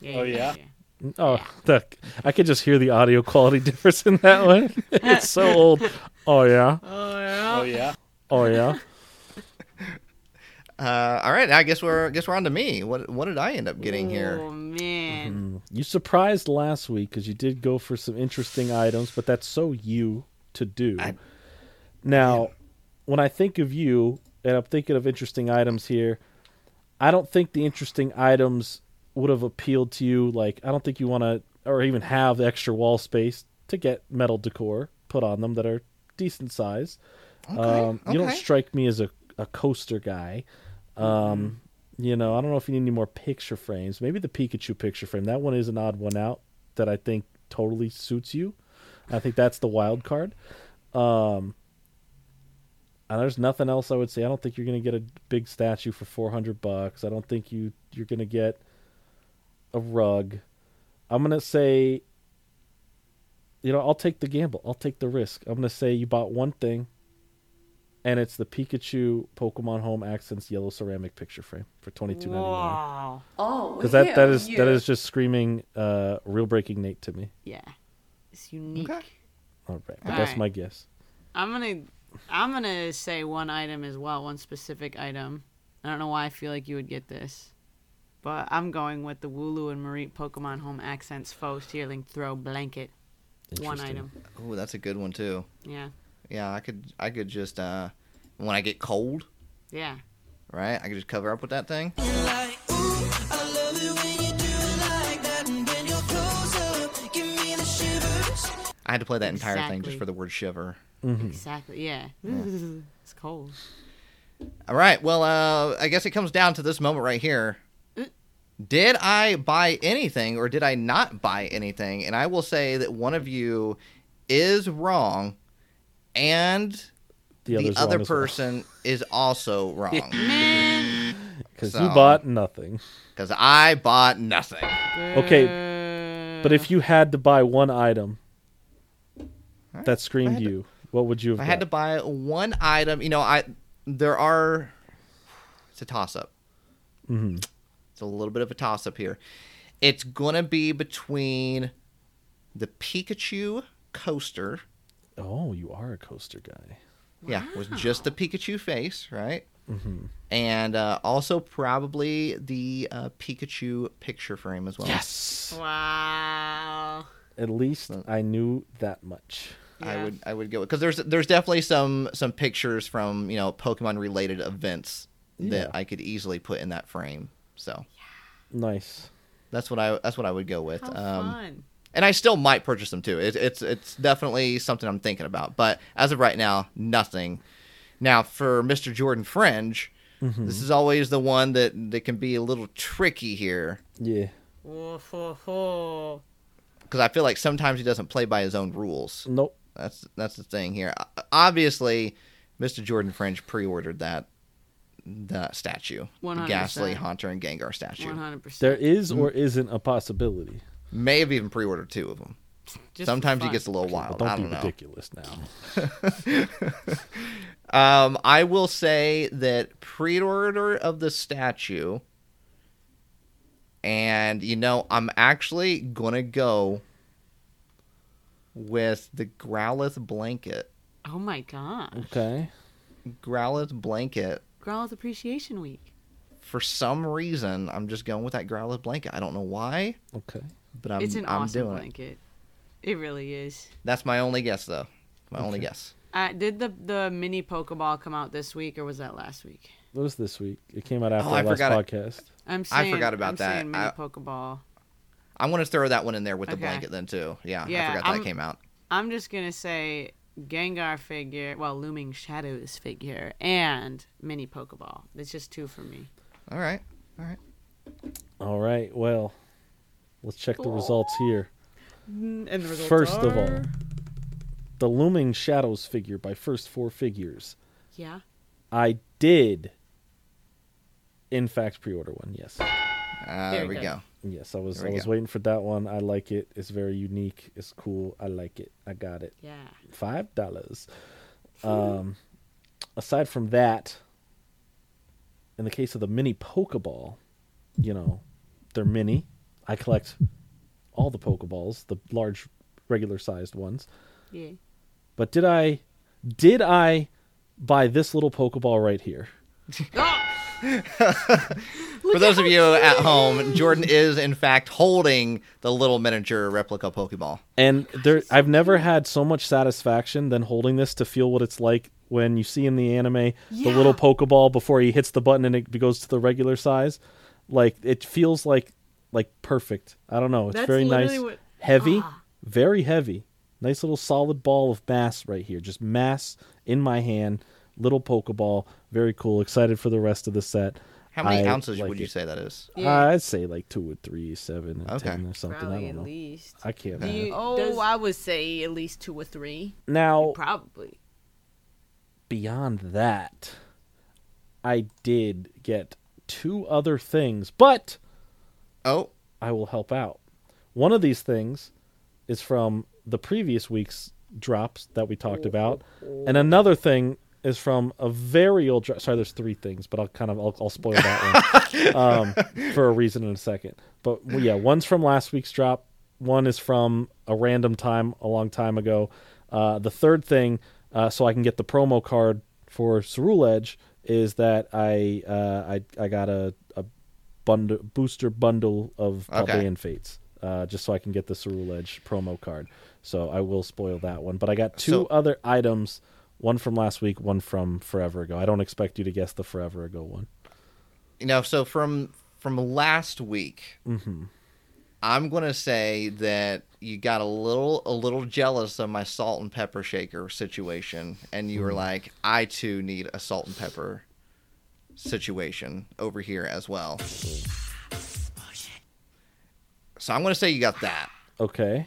you. Yeah, Oh, yeah. Oh, that I could just hear the audio quality <laughs> difference in that one. <laughs> it's so old. Oh yeah. Oh yeah. Oh yeah. Oh yeah. <laughs> Uh, all right. I guess we're I guess we're on to me. What what did I end up getting Oh here? Oh man. You surprised last week because you did go for some interesting items, but that's so you to do. I- now, when I think of you, and I'm thinking of interesting items here, I don't think the interesting items would have appealed to you. Like, I don't think you want to, or even have extra wall space to get metal decor put on them that are decent size. um, You don't strike me as a, a coaster guy. Um, you know, I don't know if you need any more picture frames. Maybe the Pikachu picture frame. That one is an odd one out that I think totally suits you. I think that's the wild card. Um, and there's nothing else I would say. I don't think you're going to get a big statue for 400 bucks. I don't think you you're going to get a rug. I'm going to say you know, I'll take the gamble. I'll take the risk. I'm going to say you bought one thing and it's the Pikachu Pokemon Home Accents yellow ceramic picture frame for 22.99. Wow. Oh, Cuz that that hell is yeah. that is just screaming uh real breaking Nate to me. Yeah. It's unique. Okay. All right. But All that's right. my guess. I'm gonna I'm gonna say one item as well, one specific item. I don't know why I feel like you would get this. But I'm going with the Wooloo and Mareep Pokemon Home Accents Faux Shearling Throw Blanket. One item. Oh, that's a good one too. Yeah. Yeah, I could I could just uh, when I get cold, Yeah. right? I could just cover up with that thing. I had to play that entire thing just for the word shiver. Exactly. Yeah. <laughs> it's cold. All right. Well, uh, I guess it comes down to this moment right here. Did I buy anything or did I not buy anything? And I will say that one of you is wrong and The, the, other wrong as well. person is also wrong <laughs> Cuz So- you bought nothing. because I bought nothing. Okay, But if you had to buy one item that screamed had to- you, what would you have If I had to buy one item, you know, I there are it's a toss up. Mhm. It's a little bit of a toss up here. It's gonna be between the Pikachu coaster. Oh, you are a coaster guy. Yeah, with just the Pikachu face, right? Mm-hmm. And uh, also probably the uh, Pikachu picture frame as well. Yes. Wow. At least I knew that much. I would I would go because there's there's definitely some some pictures from you know Pokemon related events Yeah. that I could easily put in that frame. So Nice. that's what I that's what I would go with. How Um, fun. and I still might purchase them too. It, it's it's definitely something I'm thinking about. But as of right now, nothing. Now for Mr. Jordan Fringe, Mm-hmm. this is always the one that that can be a little tricky here Yeah. Because I feel like sometimes he doesn't play by his own rules. Nope. That's that's the thing here. Obviously, Mr. Jordan Fringe pre-ordered that that statue, the 100%. Gastly Haunter and Gengar statue. 100%. There is or isn't a possibility. May have even pre-ordered two of them. <laughs> Just Sometimes he gets a little But wild. don't I be don't know. ridiculous now. <laughs> Um, I will say that pre-order of the statue, and you know, I'm actually gonna go with the Growlithe blanket. Oh my god. Okay. Growlithe blanket. Growlithe Appreciation Week. For some reason, I'm just going with that Growlithe blanket. I don't know why, Okay. but I'm it's an I'm awesome doing it. blanket. It really is. That's my only guess, though. My only guess. Uh, did the the mini Pokeball come out this week or was that last week? What was this week? It came out after Oh, I the last forgot it. podcast. I'm saying, I saying, forgot about I'm that. Saying mini I- Pokeball. I'm gonna throw that one in there with the blanket then too. Yeah, Yeah, I forgot that I'm- came out. I'm just gonna say Gengar figure, well, Looming Shadows figure, and mini Pokeball. It's just two for me. All right. All right. All right. Well, let's check the results here. And the results First of all, the Looming Shadows figure by First Four Figures. yeah. I did, in fact, pre-order one. Yes. Uh, there we good. go. Yes, I was. I was go. waiting for that one. I like it. It's very unique. It's cool. I like it. I got it. Yeah. Five dollars. Um, aside from that, in the case of the mini Pokeball, you know, they're mini. I collect all the Pokeballs, the large, regular-sized ones. Yeah. But did I, did I buy this little Pokeball right here? <laughs> <laughs> <laughs> For those of you at home, Jordan is in fact holding the little miniature replica Pokeball. And there, I've never had so much satisfaction than holding this to feel what it's like when you see in the anime the little Pokeball before he hits the button and it goes to the regular size. Like it feels like like perfect. I don't know. It's That's very nice, literally what- heavy, Ah. very heavy. Nice little solid ball of mass right here. Just mass in my hand. Little Pokeball. Very cool. Excited for the rest of the set. How many I ounces like would you it. say that is? Yeah. Uh, I'd say like two or three, seven, or Okay. ten or something. I don't at know. least. I can't. Do you, Oh, does- I would say at least two or three. now Probably. beyond that, I did get two other things, but Oh, I will help out. One of these things is from the previous week's drops that we talked about, and another thing is from a very old drop. Sorry, there's three things, but I'll kind of I'll, I'll spoil that one <laughs> um, for a reason in a second. But well, yeah, one's from last week's drop. One is from a random time a long time ago. Uh, the third thing, uh, so I can get the promo card for Ceruledge, is that I uh, I I got a, a bundle booster bundle of Okay. Paldean Fates, uh, just so I can get the Ceruledge promo card. So I will spoil that one. But I got two So- other items, one from last week, one from forever ago. I don't expect you to guess the forever ago one. you know, so from from last week, Mm-hmm. I'm gonna say that you got a little a little jealous of my salt and pepper shaker situation, and you were Hmm. like, I too need a salt and pepper situation over here as well. So I'm gonna say you got that. Okay,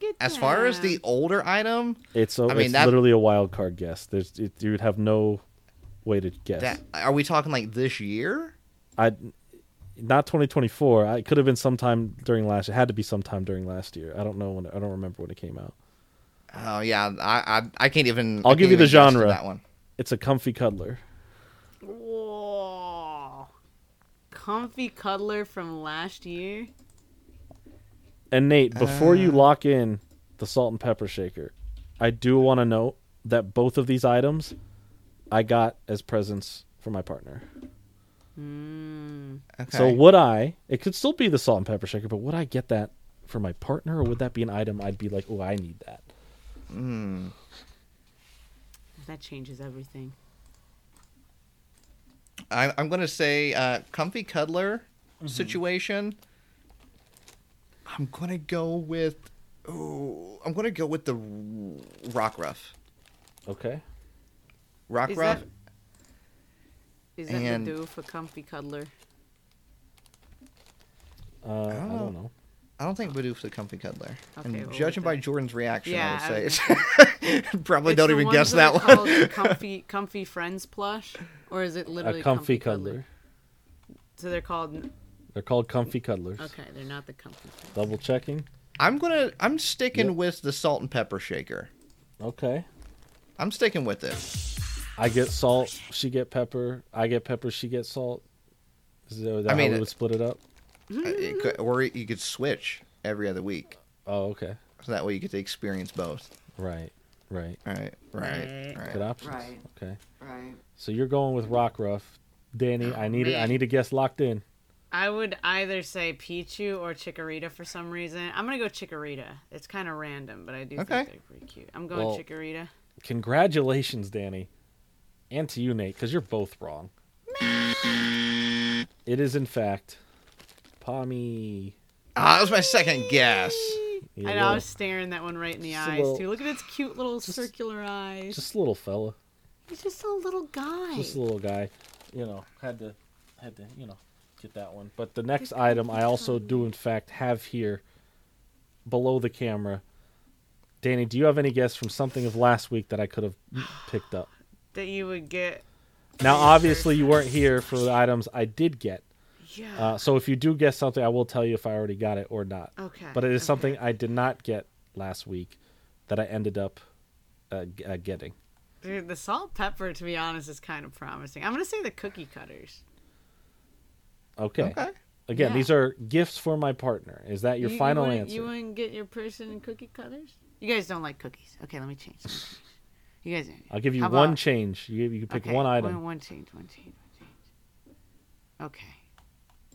Look at As far as the older item, it's a, I mean, it's that- literally a wild card guess. There's it, you would have no way to guess. that are we talking like this year? I not 2024. I it could have been sometime during last. It had to be sometime during last year. I don't know when. I don't remember when it came out. Oh yeah, I I, I can't even. I'll give can't you the genre. That one. It's a comfy cuddler. Whoa. Comfy cuddler from last year. And Nate, before you Uh. lock in the salt and pepper shaker, I do want to note that both of these items I got as presents for my partner. Mm. Okay. So would I? It could still be the salt and pepper shaker, but would I get that for my partner, or would that be an item I'd be like, oh, I need that? Hmm. That changes everything. I, I'm gonna say uh, comfy cuddler Mm-hmm. situation. I'm gonna go with. Oh, I'm gonna go with the Rockruff. Okay. Rock Is rough. that- Is that And- the do for comfy cuddler? Uh, I don't don't, know. know. I don't think Bidoof's the comfy cuddler. Okay, and we'll judging by. Jordan's reaction, Yeah, I would I say it's <laughs> probably It's don't even guess that that one. <laughs> comfy, comfy friends plush, or is it literally A comfy cuddler. So they're called. They're called comfy cuddlers. Okay, they're not the comfy. cuddlers. Double checking. I'm gonna. I'm sticking Yep. with the salt and pepper shaker. Okay. I'm sticking with it. I get salt, she get pepper. I get pepper, she get salt. Is that I mean, how we would split it up? It could, or you could switch every other week, Oh, okay. so that way you get to experience both. Right. Right. Right. Right. Right. Good Right. options. Right. Okay. Right. So you're going with Rock Ruff. Dani, oh, I need it. I man. need a guess locked in. I would either say Pichu or Chikorita for some reason. I'm gonna go Chikorita. It's kind of random, but I do Okay. think they're pretty cute. I'm going Well- Chikorita. Congratulations, Dani. And to you, Nate, because you're both wrong. it is, in fact, Pawmi. Ah, that was my second guess. Yeah, I know. I was staring that one right in the Just eyes little- too. Look at its cute little circular eyes. just a little fella, He's just a little guy. just a little guy. You know, had to, had to, you know, get that one. But the next item I also do in fact have here, below the camera. Dani, do you have any guess from something of last week that I could have <sighs> picked up? that you would get. Now, obviously, you weren't here for the items I did get. Yeah. Uh, so if you do guess something, I will tell you if I already got it or not. Okay, But it is okay. something I did not get last week that I ended up uh, uh, getting. Dude, the salt pepper, to be honest, is kind of promising. I'm gonna say the cookie cutters. Okay. Okay. Again, Yeah. these are gifts for my partner. Is that your You- final you wouldn't- answer? You wouldn't get your person in cookie cutters. You guys don't like cookies. Okay, let me change. Let me change. You guys. I'll give you how one about- change. You, you can pick okay, one item. One, one change. One change. One change. Okay.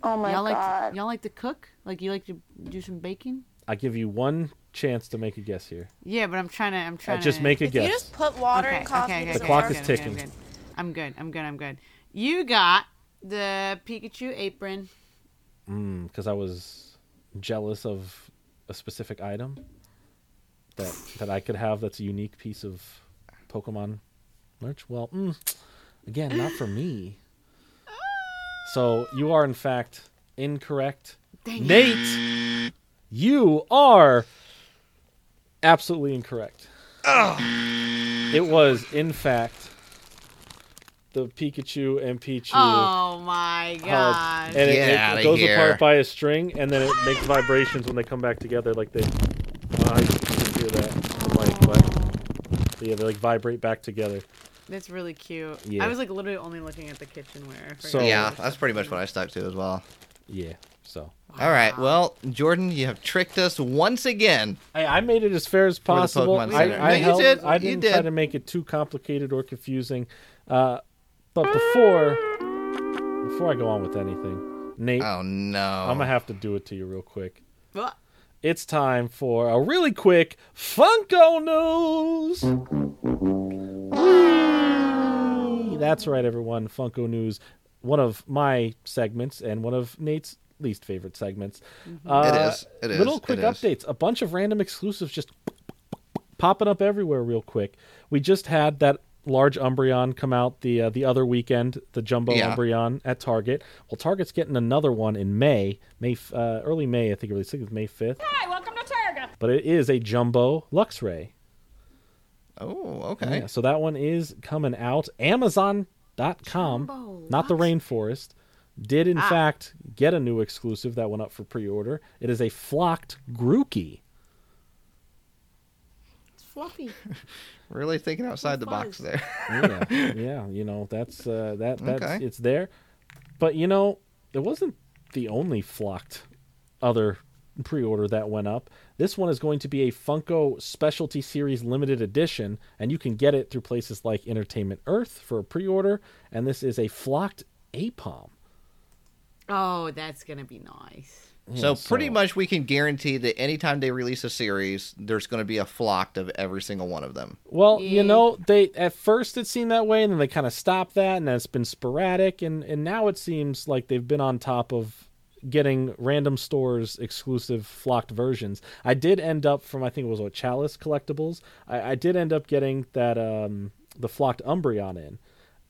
Oh my y'all like god. to, y'all like to cook? Like you like to do some baking? I give you one chance to make a guess here. Yeah, but I'm trying to. I'm trying uh, just to make a if guess. you just put water okay, and coffee, okay, okay, The it clock work? is I'm ticking. I'm good. I'm good. I'm good. You got the Pikachu apron. Because I was jealous of a specific item that that I could have that's a unique piece of Pokemon merch. Well, mm, again, not for me. <gasps> So you are in fact incorrect. Dang it. Nate, you are absolutely incorrect. It was, in fact, the Pikachu and Pichu. Oh my god. and it, Get it goes here. apart by a string, and then it makes vibrations when they come back together, like they. Well, I can hear that, the mic, but yeah, they like vibrate back together. That's really cute. Yeah. I was like literally only looking at the kitchenware. So- yeah, that's pretty much what I stuck to as well. Yeah, so All right. Well, Jordan, you have tricked us once again. I, I made it as fair as possible. Pokemon I, I, No, you did. I didn't try did. to make it too complicated or confusing. Uh, but before before I go on with anything, Nate, Oh no. I'm gonna have to do it to you real quick. What? It's time for a really quick Funko news. Whee! That's right, everyone. Funko news, one of my segments and one of Nate's least favorite segments. Uh, It is. It is. Little quick It is. updates. A bunch of random exclusives just popping up everywhere real quick. We just had that large Umbreon come out the uh, the other weekend, the jumbo Yeah. Umbreon at Target. Well, Target's getting another one in May, May uh, early May, I think it was, I think it's May 5th. Hi, welcome to Target. But it is a jumbo Luxray. Oh, okay. Yeah, so that one is coming out. Amazon.com, Jumbo not the rainforest, did in Ah. fact get a new exclusive that went up for pre-order. It is a flocked Grookey. It's fluffy. <laughs> Really thinking outside the box there. yeah, <laughs> yeah, you know that's uh, that that's Okay. it's there, but you know it wasn't the only flocked other pre-order that went up. This one is going to be a Funko Specialty Series limited edition, and you can get it through places like Entertainment Earth for a pre-order. And this is a flocked Aipom. oh, that's gonna be nice. So Yeah, pretty much we can guarantee that anytime they release a series, there's going to be a flocked of every single one of them. Well, Yeah. you know, they at first it seemed that way, and then they kind of stopped that, and it's been sporadic, and and now it seems like they've been on top of getting random stores exclusive flocked versions. I did end up from I think it was what Chalice Collectibles. I, I did end up getting that um the flocked Umbreon in.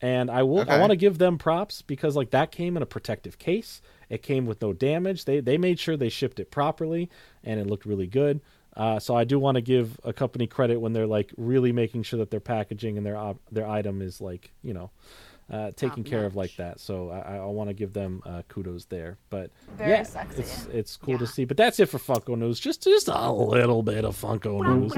And I will I want to give them props because like that came in a protective case. It came with no damage. They they made sure they shipped it properly and it looked really good. Uh, so I do want to give a company credit when they're like really making sure that their packaging and their op- their item is like you know uh, taken care of like that. So I, I want to give them uh, kudos there. But Very yeah, sexy. it's it's cool to see. But that's it for Funko news. Just just a little bit of Funko news,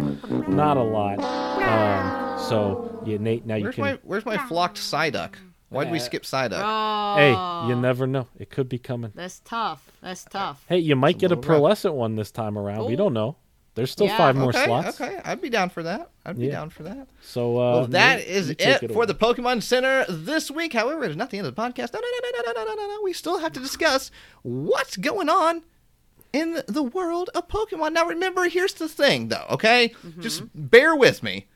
not a lot. Um, so yeah, Nate, now you Where's can. my Where's my flocked Psyduck? Why'd we Uh, skip Psyduck? Oh, Hey, you never know. It could be coming. That's tough. That's tough. Hey, you might a get a little rough. pearlescent one this time around. We Ooh. don't know. There's still Yeah. five more okay, slots. okay, I'd be down for that. I'd be Yeah. down for that. So uh, Well, that Nate, is you take it, for away. the Pokemon Center this week. However, it's not the end of the podcast. No, no, no, no, no, no, no, no, no. We still have to discuss what's going on in the world of Pokemon. Now, remember, here's the thing, though. Okay, just bear with me.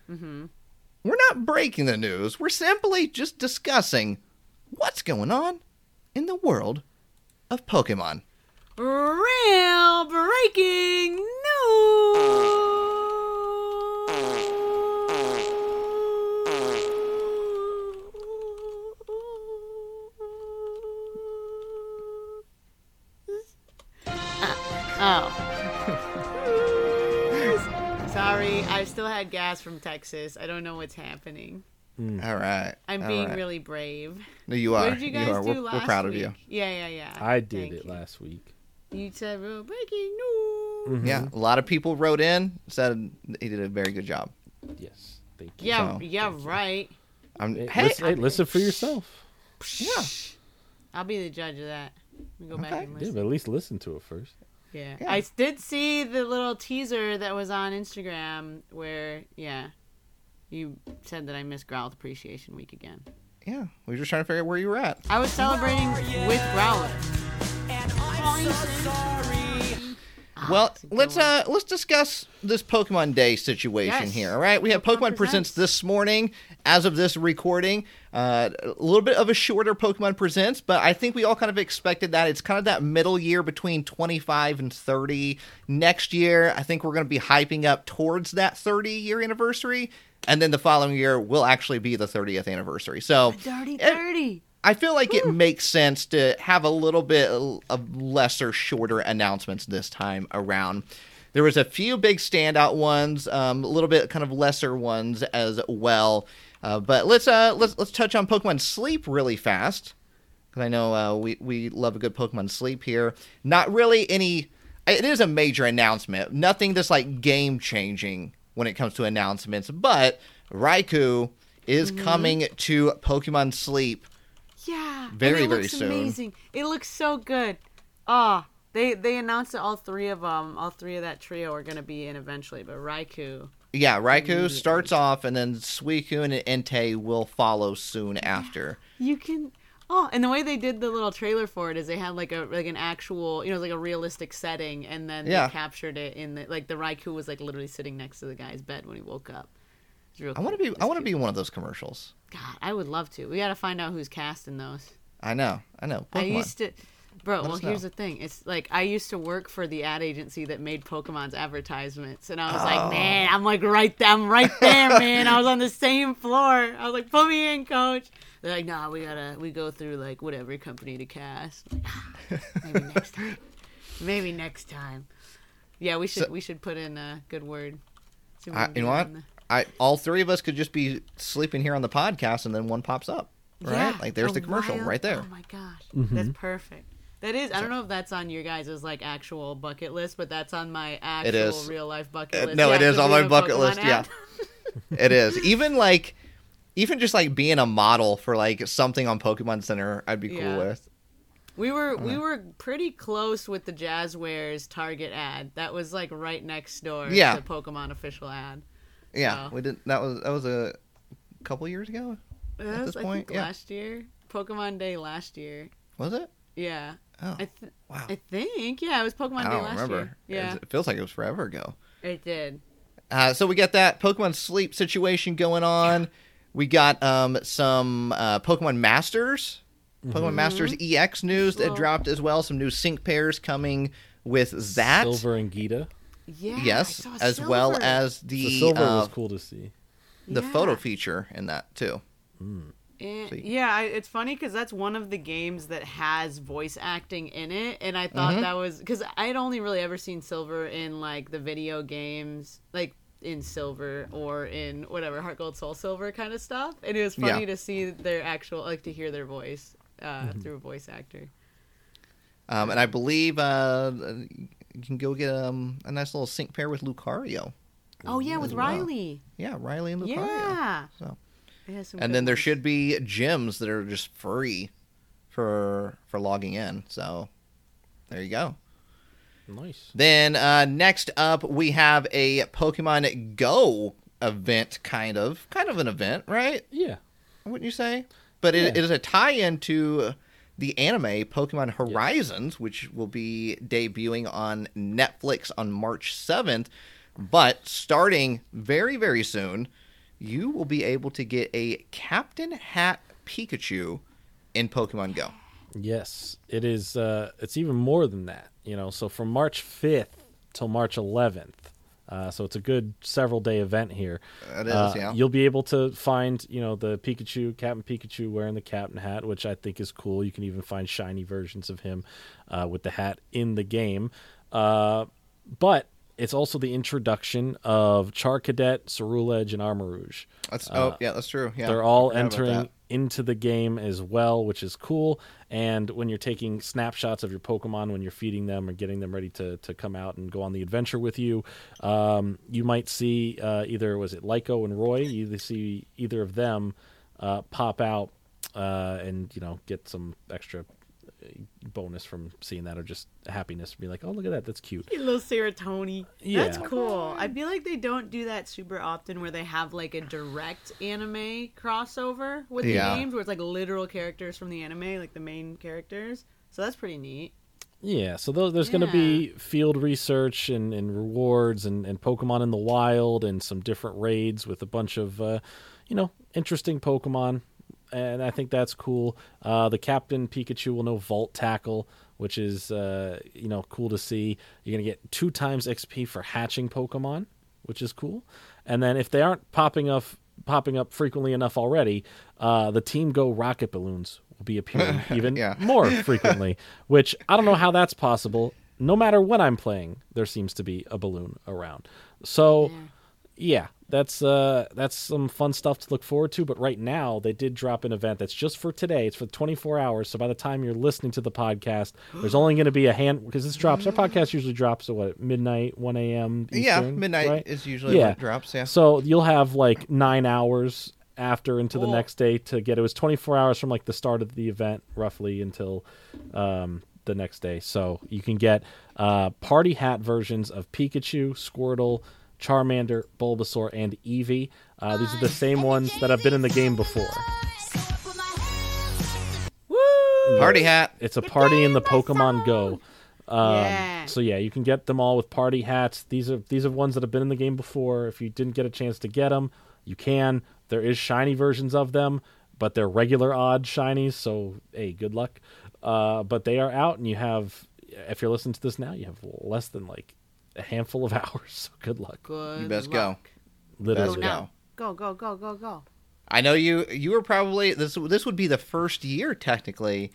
We're not breaking the news. We're simply just discussing what's going on in the world of Pokemon. Real breaking news. Uh, oh. Still had gas from Texas. I don't know what's happening. Hmm. All right. I'm all being right. really brave. No, you What are. did you guys are. do We're, last we're proud of you. Yeah, yeah, yeah. I did Thank it you. last week. You mm-hmm. said real breaking news. Mm-hmm. Yeah, a lot of people wrote in said he did a very good job. Yes, thank you. Yeah, So- yeah, right. I'm, Hey, hey, listen, hey, listen for yourself. yeah, I'll be the judge of that. Let me go back Okay. and Yeah, listen. but at least listen to it first. Yeah. Yeah. I did see the little teaser that was on Instagram where, yeah, you said that I missed Growlithe Appreciation Week again. yeah. We were just trying to figure out where you were at. I was celebrating with Growler. Well, it's a good let's uh let's discuss this Pokemon Day situation Yes. here. All right, we have Pokemon Pokemon, Presents Presents. this morning. As of this recording, uh, a little bit of a shorter Pokemon Presents, but I think we all kind of expected that. It's kind of that middle year between 25 and 30. Next year, I think we're going to be hyping up towards that 30 year anniversary, and then the following year will actually be the 30th anniversary. So Dirty it- 30. I feel like it makes sense to have a little bit of lesser, shorter announcements this time around. There was a few big standout ones, um, a little bit kind of lesser ones as well. Uh, but let's uh, let's let's touch on Pokemon Sleep really fast because I know uh, we we love a good Pokemon Sleep here. Not really any. It is a major announcement. Nothing that's like game changing when it comes to announcements. But Raikou is coming to Pokemon Sleep Yeah. and it very looks soon. amazing. It looks so good. Ah, they they announced that all three of them, all three of that trio are going to be in eventually, but Raikou. Yeah, Raikou starts off, and then Suicune and Entei will follow soon after. You can Oh, and the way they did the little trailer for it is they had like a like an actual, you know, like a realistic setting, and then Yeah. they captured it in the like the Raikou was like literally sitting next to the guy's bed when he woke up. I want to be. I want to be one of those commercials. God, I would love to. We got to find out who's casting those. I know. I know. I used to, bro. Let well, here's the thing. It's like I used to work for the ad agency that made Pokemon's advertisements, and I was Oh. like, man, I'm like right, there, I'm right there, <laughs> man. I was on the same floor. I was like, put me in, coach. They're like, nah, we gotta, we go through like whatever company to cast. Like, "Ah, <laughs> maybe next time. Maybe next time. Yeah, we should, So- we should put in a good word. We I, you know what? the- I all three of us could just be sleeping here on the podcast, and then one pops up. Right? Yeah, like there's a the commercial wild- right there. Oh my gosh, Mm-hmm. that's perfect. That is. I don't know if that's on your guys' like actual bucket list, but that's on my actual is. real life bucket Uh, list. no, Yeah, it is on my bucket Pokemon list. Yeah, it is. Even like, even just like being a model for like something on Pokemon Center, I'd be cool Yeah. with. We were we were pretty close with the Jazwares Target ad. That was like right next door Yeah. to Pokemon official ad. Yeah, So- we did. That was that was a couple years ago. That At was, this I point, think yeah. last year, Pokemon Day last year. Was it? Yeah, Oh, I th- wow. I think yeah, it was Pokemon I Day don't last remember. year. Yeah, It feels like it was forever ago. it did. Uh, so we got that Pokemon Sleep situation going on. We got um, some uh, Pokemon Masters, Pokemon Masters EX news that Mm-hmm. Well- dropped as well. Some new sync pairs coming with that. Silver and Geeta. Yeah. I yes, saw as well as The the silver uh, was cool to see. the Yeah. photo feature in that too. Eh, See. yeah, I, it's funny because that's one of the games that has voice acting in it, and I thought Mhm. that was because I had only really ever seen Silver in like the video games, like in Silver or in whatever Heart Gold Soul Silver kind of stuff, and it was funny Yeah. to see their actual like to hear their voice uh, Mm-hmm. through a voice actor. Um, and I believe uh, you can go get um, a nice little sync pair with Lucario. Oh yeah, with well. Riley. Yeah, Riley and Lucario. Yeah. So. It and good then there should be gyms that are just free for for logging in. So there you go. Nice. Then uh, next up we have a Pokemon Go event, kind of, kind of an event, right? Yeah. Wouldn't you say? But it, Yeah. it is a tie-in to the anime Pokemon Horizons, which will be debuting on Netflix on March seventh. But starting very very soon, you will be able to get a Captain Hat Pikachu in Pokemon Go. Yes, it is. Uh, it's even more than that. You know, so from March fifth till March eleventh. Uh, so it's a good several day event here. It is, Uh, yeah. You'll be able to find, you know, the Pikachu, Captain Pikachu wearing the captain hat, which I think is cool. You can even find shiny versions of him uh, with the hat in the game. Uh, but it's also the introduction of Char Charcadet, Ceruledge, and Armarouge. That's oh yeah, that's true. Yeah, They're all I forgot about entering. Into the game as well, which is cool. And when you're taking snapshots of your Pokemon when you're feeding them or getting them ready to, to come out and go on the adventure with you, um, you might see uh, either was it Liko and Roy. You see either of them uh, pop out uh, and you know get some extra bonus from seeing that, or just happiness, be like, oh look at that, that's cute. A little serotonin. Yeah. That's cool. I feel like they don't do that super often where they have like a direct anime crossover with Yeah. the games where it's like literal characters from the anime, like the main characters. So that's pretty neat. Yeah, so those, there's going to be field research and, and rewards and, and Pokemon in the wild and some different raids with a bunch of, uh, you know, interesting Pokemon. And I think that's cool. Uh, the Captain Pikachu will know Volt Tackle, which is, uh, you know, cool to see. You're going to get two times XP for hatching Pokemon, which is cool. And then if they aren't popping up, popping up frequently enough already, uh, the Team Go rocket balloons will be appearing <laughs> even Yeah. more <laughs> frequently, which I don't know how that's possible. No matter when I'm playing, there seems to be a balloon around. So, yeah, that's uh, that's some fun stuff to look forward to. But right now, they did drop an event that's just for today. It's for 24 hours. So by the time you're listening to the podcast, there's only going to be a hand because this drops. Our podcast usually drops at what midnight, 1 a.m. Yeah, midnight right? is usually when it drops, yeah. So you'll have like nine hours after into the next day to get it was 24 hours from like the start of the event roughly until um, the next day so you can get uh, party hat versions of pikachu squirtle charmander bulbasaur and eevee. Uh, these are the same ones that have been in the game before. Party hat. it's a party in the pokemon go. um, Yeah. so yeah you can get them all with party hats. These are these are ones that have been in the game before. If you didn't get a chance to get them you can. There is shiny versions of them but they're regular odd shinies so hey good luck. Uh, but they are out and you have if you're listening to this now you have less than like a handful of <laughs> hours so good luck Good. You best go. literally Best go. Go go go go go. I know you. You were probably this. This would be the first year, technically,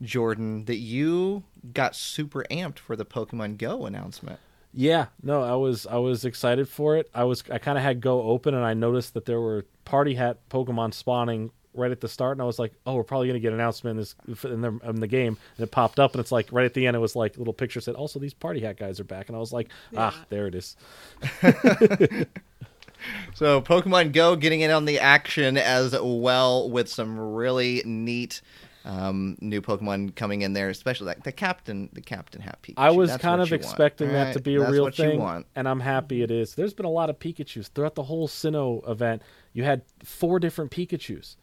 Jordan, that you got super amped for the Pokemon Go announcement. Yeah, no, I was I was excited for it. I was I kind of had Go open and I noticed that there were party hat Pokemon spawning right at the start, and I was like, oh, we're probably gonna get an announcement in this in the, in the game. And it popped up, and it's like right at the end, it was like a little picture said, also these party hat guys are back, and I was like, ah, there it is. <laughs> So Pokemon Go getting in on the action as well with some really neat um, new Pokemon coming in there, especially like the Captain, the Captain Hat Pikachu. I was That's kind of you want. expecting that Right, to be a that's real what you thing, want. and I'm happy it is. There's been a lot of Pikachu's throughout the whole Sinnoh event. You had four different Pikachu's.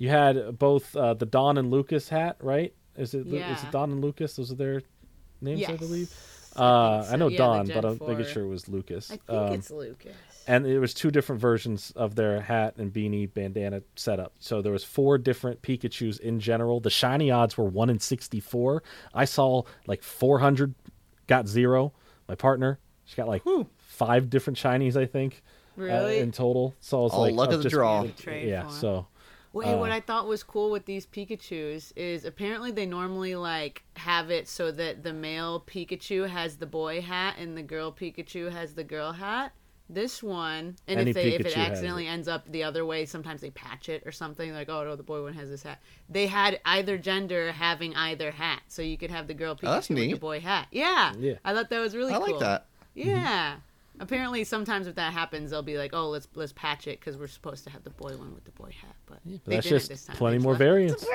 You had both uh, the Dawn and Lucas hat, right? Is it Lu- is it Dawn and Lucas? Those are their names, I believe. Uh, I so. know Yeah, Dawn, but I'm 4. making sure it was Lucas. I think Um, it's Lucas. and it was two different versions of their hat and beanie bandana setup. So there was four different Pikachu's in general. The shiny odds were one in sixty four. I saw like four hundred, got zero. My partner, she got like five different shinies, I think, uh, in total. So I was All like, luck oh, of the just- draw. Trade Yeah, so Wait, Uh, what I thought was cool with these Pikachu's is apparently they normally like have it so that the male Pikachu has the boy hat and the girl Pikachu has the girl hat. This one, and if they if it accidentally it. ends up the other way, sometimes they patch it or something like, oh no, the boy one has this hat. They had either gender having either hat, so you could have the girl Pikachu Oh, with the boy hat. Yeah, Yeah. I thought that was really I cool. like that. Yeah. Apparently, sometimes if that happens, they'll be like, "Oh, let's let's patch it because we're supposed to have the boy one with the boy hat." But, but that's just this time. plenty more left- variants.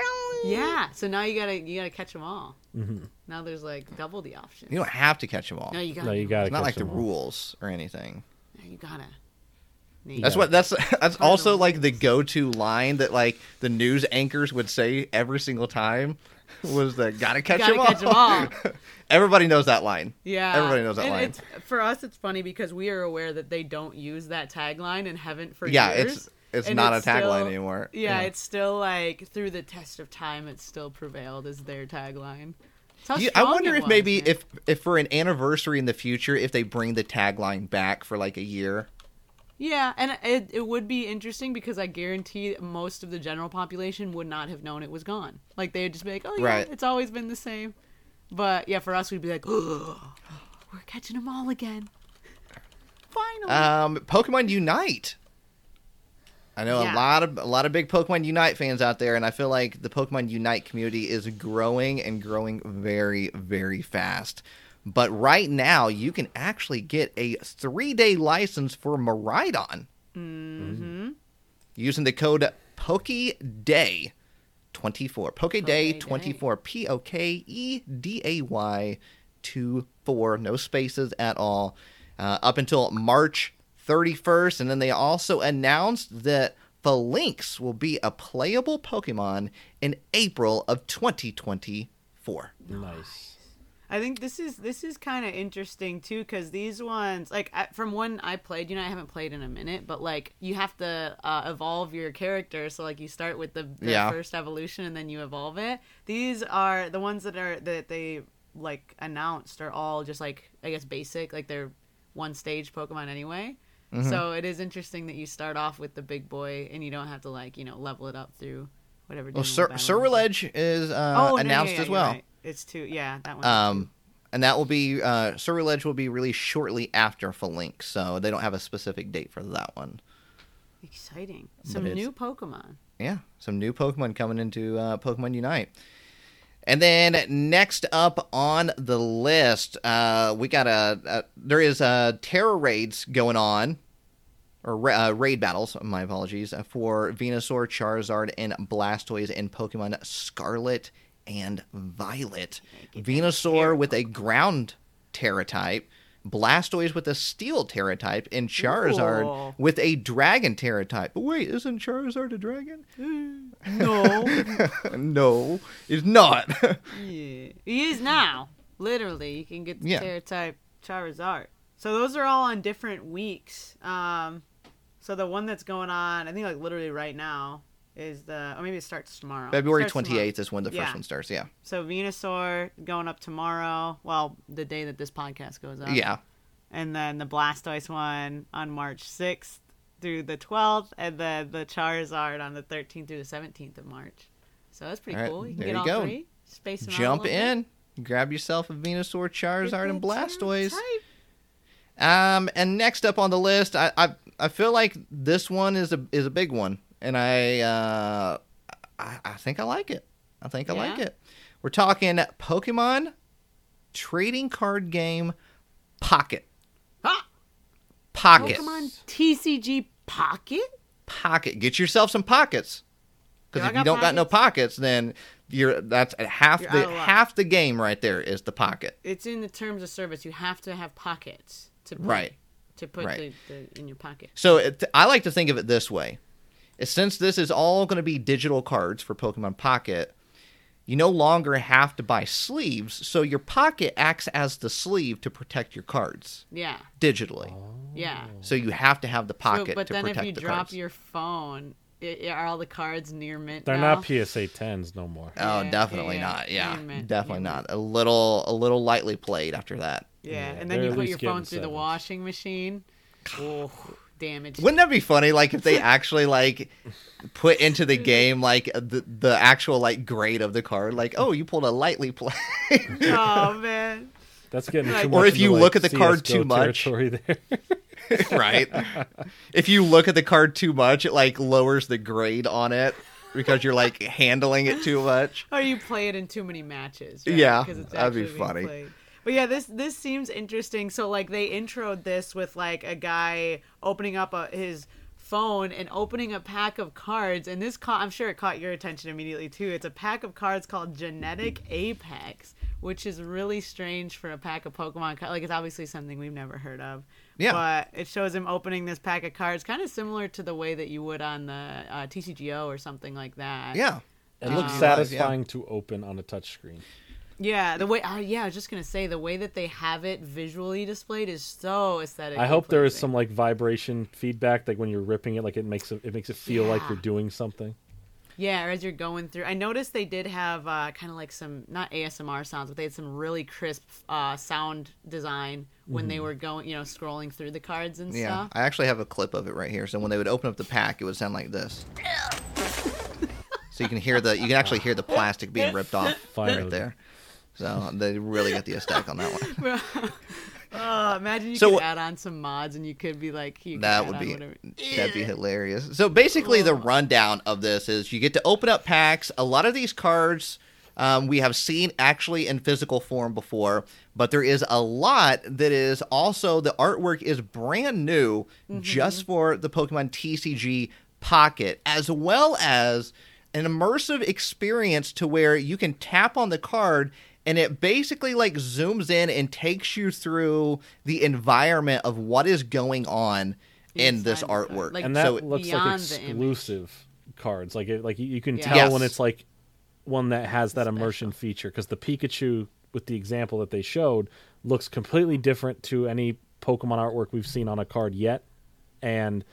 Yeah, so now you gotta you gotta catch them all. Mm-hmm. Now there's like double the options. You don't have to catch them all. no, you gotta. No, you do got it's not like the rules or anything. No, you gotta. That's what that's <laughs> that's also like the go-to line that like the news anchors would say every single time <laughs> was the gotta catch Gotta them all. catch 'em all. <laughs> Everybody knows that line. Yeah, Everybody knows that and line. For us, it's funny because we are aware that they don't use that tagline and haven't for Yeah, years. it's it's And not it's a tagline anymore. Yeah, it's still like through the test of time, it's still prevailed as their tagline. You- I wonder if was, maybe man. if if for an anniversary in the future, if they bring the tagline back for like a year. Yeah, and it, it would be interesting because I guarantee most of the general population would not have known it was gone. Like they would just be like, "Oh yeah, Right. it's always been the same." But yeah, for us, we'd be like, <gasps> we're catching them all again. Finally. Um, Pokemon Unite. I know Yeah. a lot of a lot of big Pokemon Unite fans out there, and I feel like the Pokemon Unite community is growing and growing very, very fast. But right now, you can actually get a three-day license for Miraidon. Mm-hmm. using the code PokeDay. 24 Pokeday 24 P O K E D A Y 2 4 no spaces at all. Uh, up until March 31st and then they also announced that Falinks will be a playable Pokemon in April of 2024 Nice. I think this is this is kind of interesting too because these ones like I, from one I played, you know, I haven't played in a minute, but like you have to uh, evolve your character. So like you start with the, the Yeah. first evolution and then you evolve it. These are the ones that are that they like announced are all just like I guess basic, like they're one stage Pokemon anyway. Mhm. So it is interesting that you start off with the big boy and you don't have to like you know level it up through whatever. well Sir, battle. Ceruledge is uh, Oh, no, yeah, announced yeah, as you're well right. It's two, yeah, that one. um and that will be uh Ceruledge will be released shortly after Falinks so they don't have a specific date for that one Exciting. Some new Pokemon. yeah, some new Pokemon coming into uh, Pokemon Unite. And then next up on the list, uh, we got a, a there is a Tera raids going on, or ra- uh, raid battles. My apologies uh, for Venusaur, Charizard, and Blastoise in Pokemon Scarlet and Violet. Venusaur with a ground Tera type. Blastoise with a steel Tera type, and Charizard Ooh. with a dragon Tera type. But wait, isn't Charizard a dragon? No. <laughs> no, it's not. <laughs> yeah. He is now. Literally, you can get the Yeah. Tera type Charizard. So those are all on different weeks. Um, so the one that's going on, I think like literally right now, is the, or maybe it starts tomorrow. February 28th is when the first Yeah. one starts. Yeah. So Venusaur going up tomorrow. Well, the day that this podcast goes up. Yeah. And then the Blastoise one on March 6th through the 12th, and then the Charizard on the 13th through the 17th of March. So that's pretty All right, cool. You can there get you all go. three. Space them out Jump bit. in, grab yourself a Venusaur, Charizard, and Blastoise. Um, and next up on the list, I, I I feel like this one is a is a big one, and I uh I, I think I like it. I think I like it. We're talking Pokemon trading card game Pocket. Ah! Pocket. Pokemon TCG Pocket? Pocket. Get yourself some pockets. Because if you don't got no pockets, then you're that's half You're the out of luck. half the game right there is the pocket. It's in the terms of service. You have to have pockets to put, Right. to put Right. the, the, in your pocket. So it, I like to think of it this way: since this is all going to be digital cards for Pokemon Pocket, you no longer have to buy sleeves. So your pocket acts as the sleeve to protect your cards Yeah. digitally. Oh. Yeah. So you have to have the So, pocket but then if you the drop cards. your phone, i are all the cards near mint They're now? not PSA 10s no more. Oh, Yeah, definitely yeah, not. Yeah, mint, definitely not. A little, a little lightly played after that. Yeah, Yeah, and then you put your getting phone through the washing machine. Oh, damage. Wouldn't that be funny? Like if they actually like put into the <laughs> game like the the actual like grade of the card. Like, oh, you pulled a lightly play. oh <laughs> man. That's getting Like- too Or much if you into, look at the card too much. territory there. <laughs> right? If you look at the card too much, it like lowers the grade on it because you're like handling it too much. Or you play it in too many matches. right? Yeah, 'Cause it's that'd be funny. played. But yeah, this this seems interesting. So like they introed this with like a guy opening up a, his phone and opening a pack of cards, and this caught, I'm sure it caught your attention immediately too. It's a pack of cards called Genetic Apex, which is really strange for a pack of Pokemon. Like it's obviously something we've never heard of. Yeah. But it shows him opening this pack of cards, kind of similar to the way that you would on the uh, TCGO or something like that. Yeah. It looks Um, satisfying to open on a touchscreen. Yeah, the way uh, yeah, I was just gonna say the way that they have it visually displayed is so aesthetic. I hope there is some like vibration feedback, like when you're ripping it, like it makes it, it makes it feel like you're doing something. Yeah, or as you're going through, I noticed they did have uh, kind of like some not ASMR sounds, but they had some really crisp uh, sound design when they Mhm. were going, you know, scrolling through the cards and Yeah, stuff. I actually have a clip of it right here. So when they would open up the pack, it would sound like this. <laughs> so you can hear the you can actually hear the plastic being ripped off Finally. right there. So they really got the aesthetic on that one. <laughs> Oh, imagine you So could add on some mods and you could be like, you That would be whatever- that'd be hilarious. So basically, the rundown of this is you get to open up packs. A lot of these cards um, we have seen actually in physical form before, but there is a lot that is also the artwork is brand new just for the Pokemon TCG Pocket, as well as an immersive experience to where you can tap on the card and it basically like zooms in and takes you through the environment of what is going on in this Inside the artwork. Like, and that so looks like beyond the image. exclusive cards. Like it, like you- you can Yeah. tell Yes. when it's like one that has that Special. immersion feature because the Pikachu with the example that they showed looks completely different to any Pokemon artwork we've seen on a card yet, and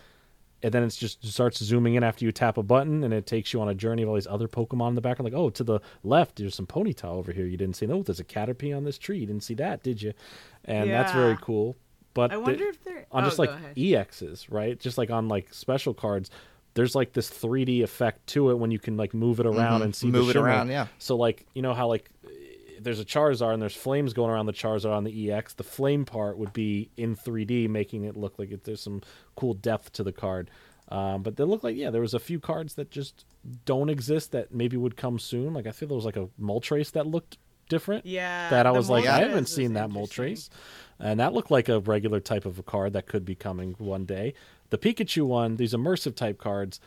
and then it's just starts zooming in after you tap a button and it takes you on a journey of all these other Pokemon in the background. Like, oh, to the left, there's some Ponyta over here you didn't see. Oh, there's a Caterpie on this tree. You didn't see that, did you? And that's very cool. But I the- if they're on oh, just like ahead. EXs, right? Just like on like special cards, there's like this 3D effect to it when you can like move it around Mhm. and see Move the it shimmer. around, yeah. So like you know how like there's a Charizard and there's flames going around the Charizard on the EX. The flame part would be in 3D, making it look like it, there's some cool depth to the card. Um, but they look like yeah, there was a few cards that just don't exist that maybe would come soon. Like I feel there was like a Moltres that looked different. Yeah, that I was like I haven't seen that. Moltres, and that looked like a regular type of a card that could be coming one day. The Pikachu one, these immersive type cards,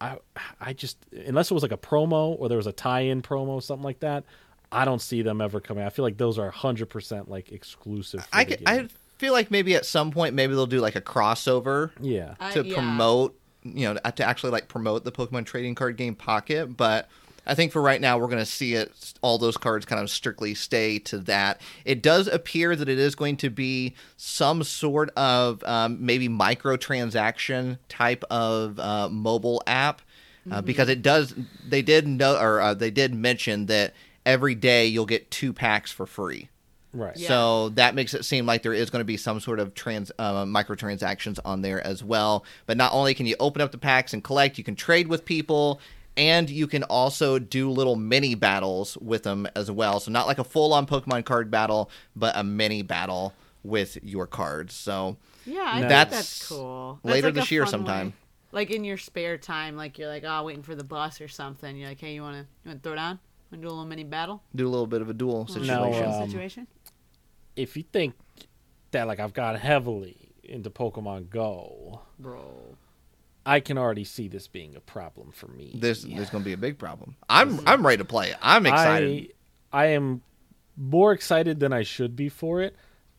I I just unless it was like a promo or there was a tie-in promo something like that, I don't see them ever coming. I feel like those are hundred percent like exclusive. For I, the could- I feel like maybe at some point maybe they'll do like a crossover yeah. I- to yeah. promote you know to actually like promote the Pokemon trading card game Pocket, but I think for right now we're going to see it all those cards kind of strictly stay to that. It does appear that it is going to be some sort of um, maybe microtransaction type of uh, mobile app uh, because it does they did know or uh, they did mention that every day you'll get two packs for free. Right. Yeah. So that makes it seem like there is going to be some sort of trans uh, microtransactions on there as well. But not only can you open up the packs and collect, you can trade with people, and you can also do little mini battles with them as well. So not like a full-on Pokemon card battle, but a mini battle with your cards. So Yeah, I think That's that's cool. later like this year sometime. way. Like in your spare time, like you're like, oh, waiting for the bus or something. You're like, hey, you wanna you wanna throw down? Wanna do a little mini battle? do a little bit of a duel situation. Now, um, situation? If you think that like I've gone heavily into Pokemon Go, Bro. I can already see this being a problem for me. This there's going to be a big problem. I'm I'm ready to play it. I'm excited. I, I am more excited than I should be for it.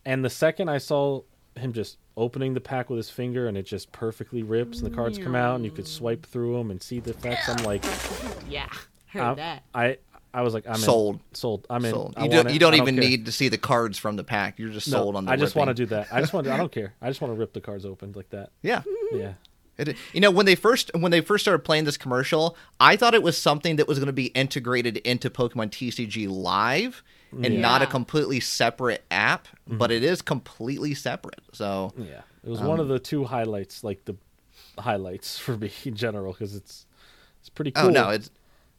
And the second I saw him just opening the pack with his finger and it just perfectly rips and the cards come out and you could swipe through them and see the effects, I'm like, Yeah, heard I'm- that. I I was like, I'm Sold. in. Sold. I'm. Sold. I You, do, you don't I even care. need to see the cards from the pack. You're just No, sold on the I just want to do that. I just want. To, I don't <laughs> care. I just want to rip the cards open like that. Yeah. Yeah. It, you know, when they first when they first started playing this commercial, I thought it was something that was going to be integrated into Pokemon TCG Live and not a completely separate app, but it is completely separate. So Yeah. It was Um, one of the two highlights, like the highlights <laughs> for me in general, because it's it's pretty cool. oh no, it's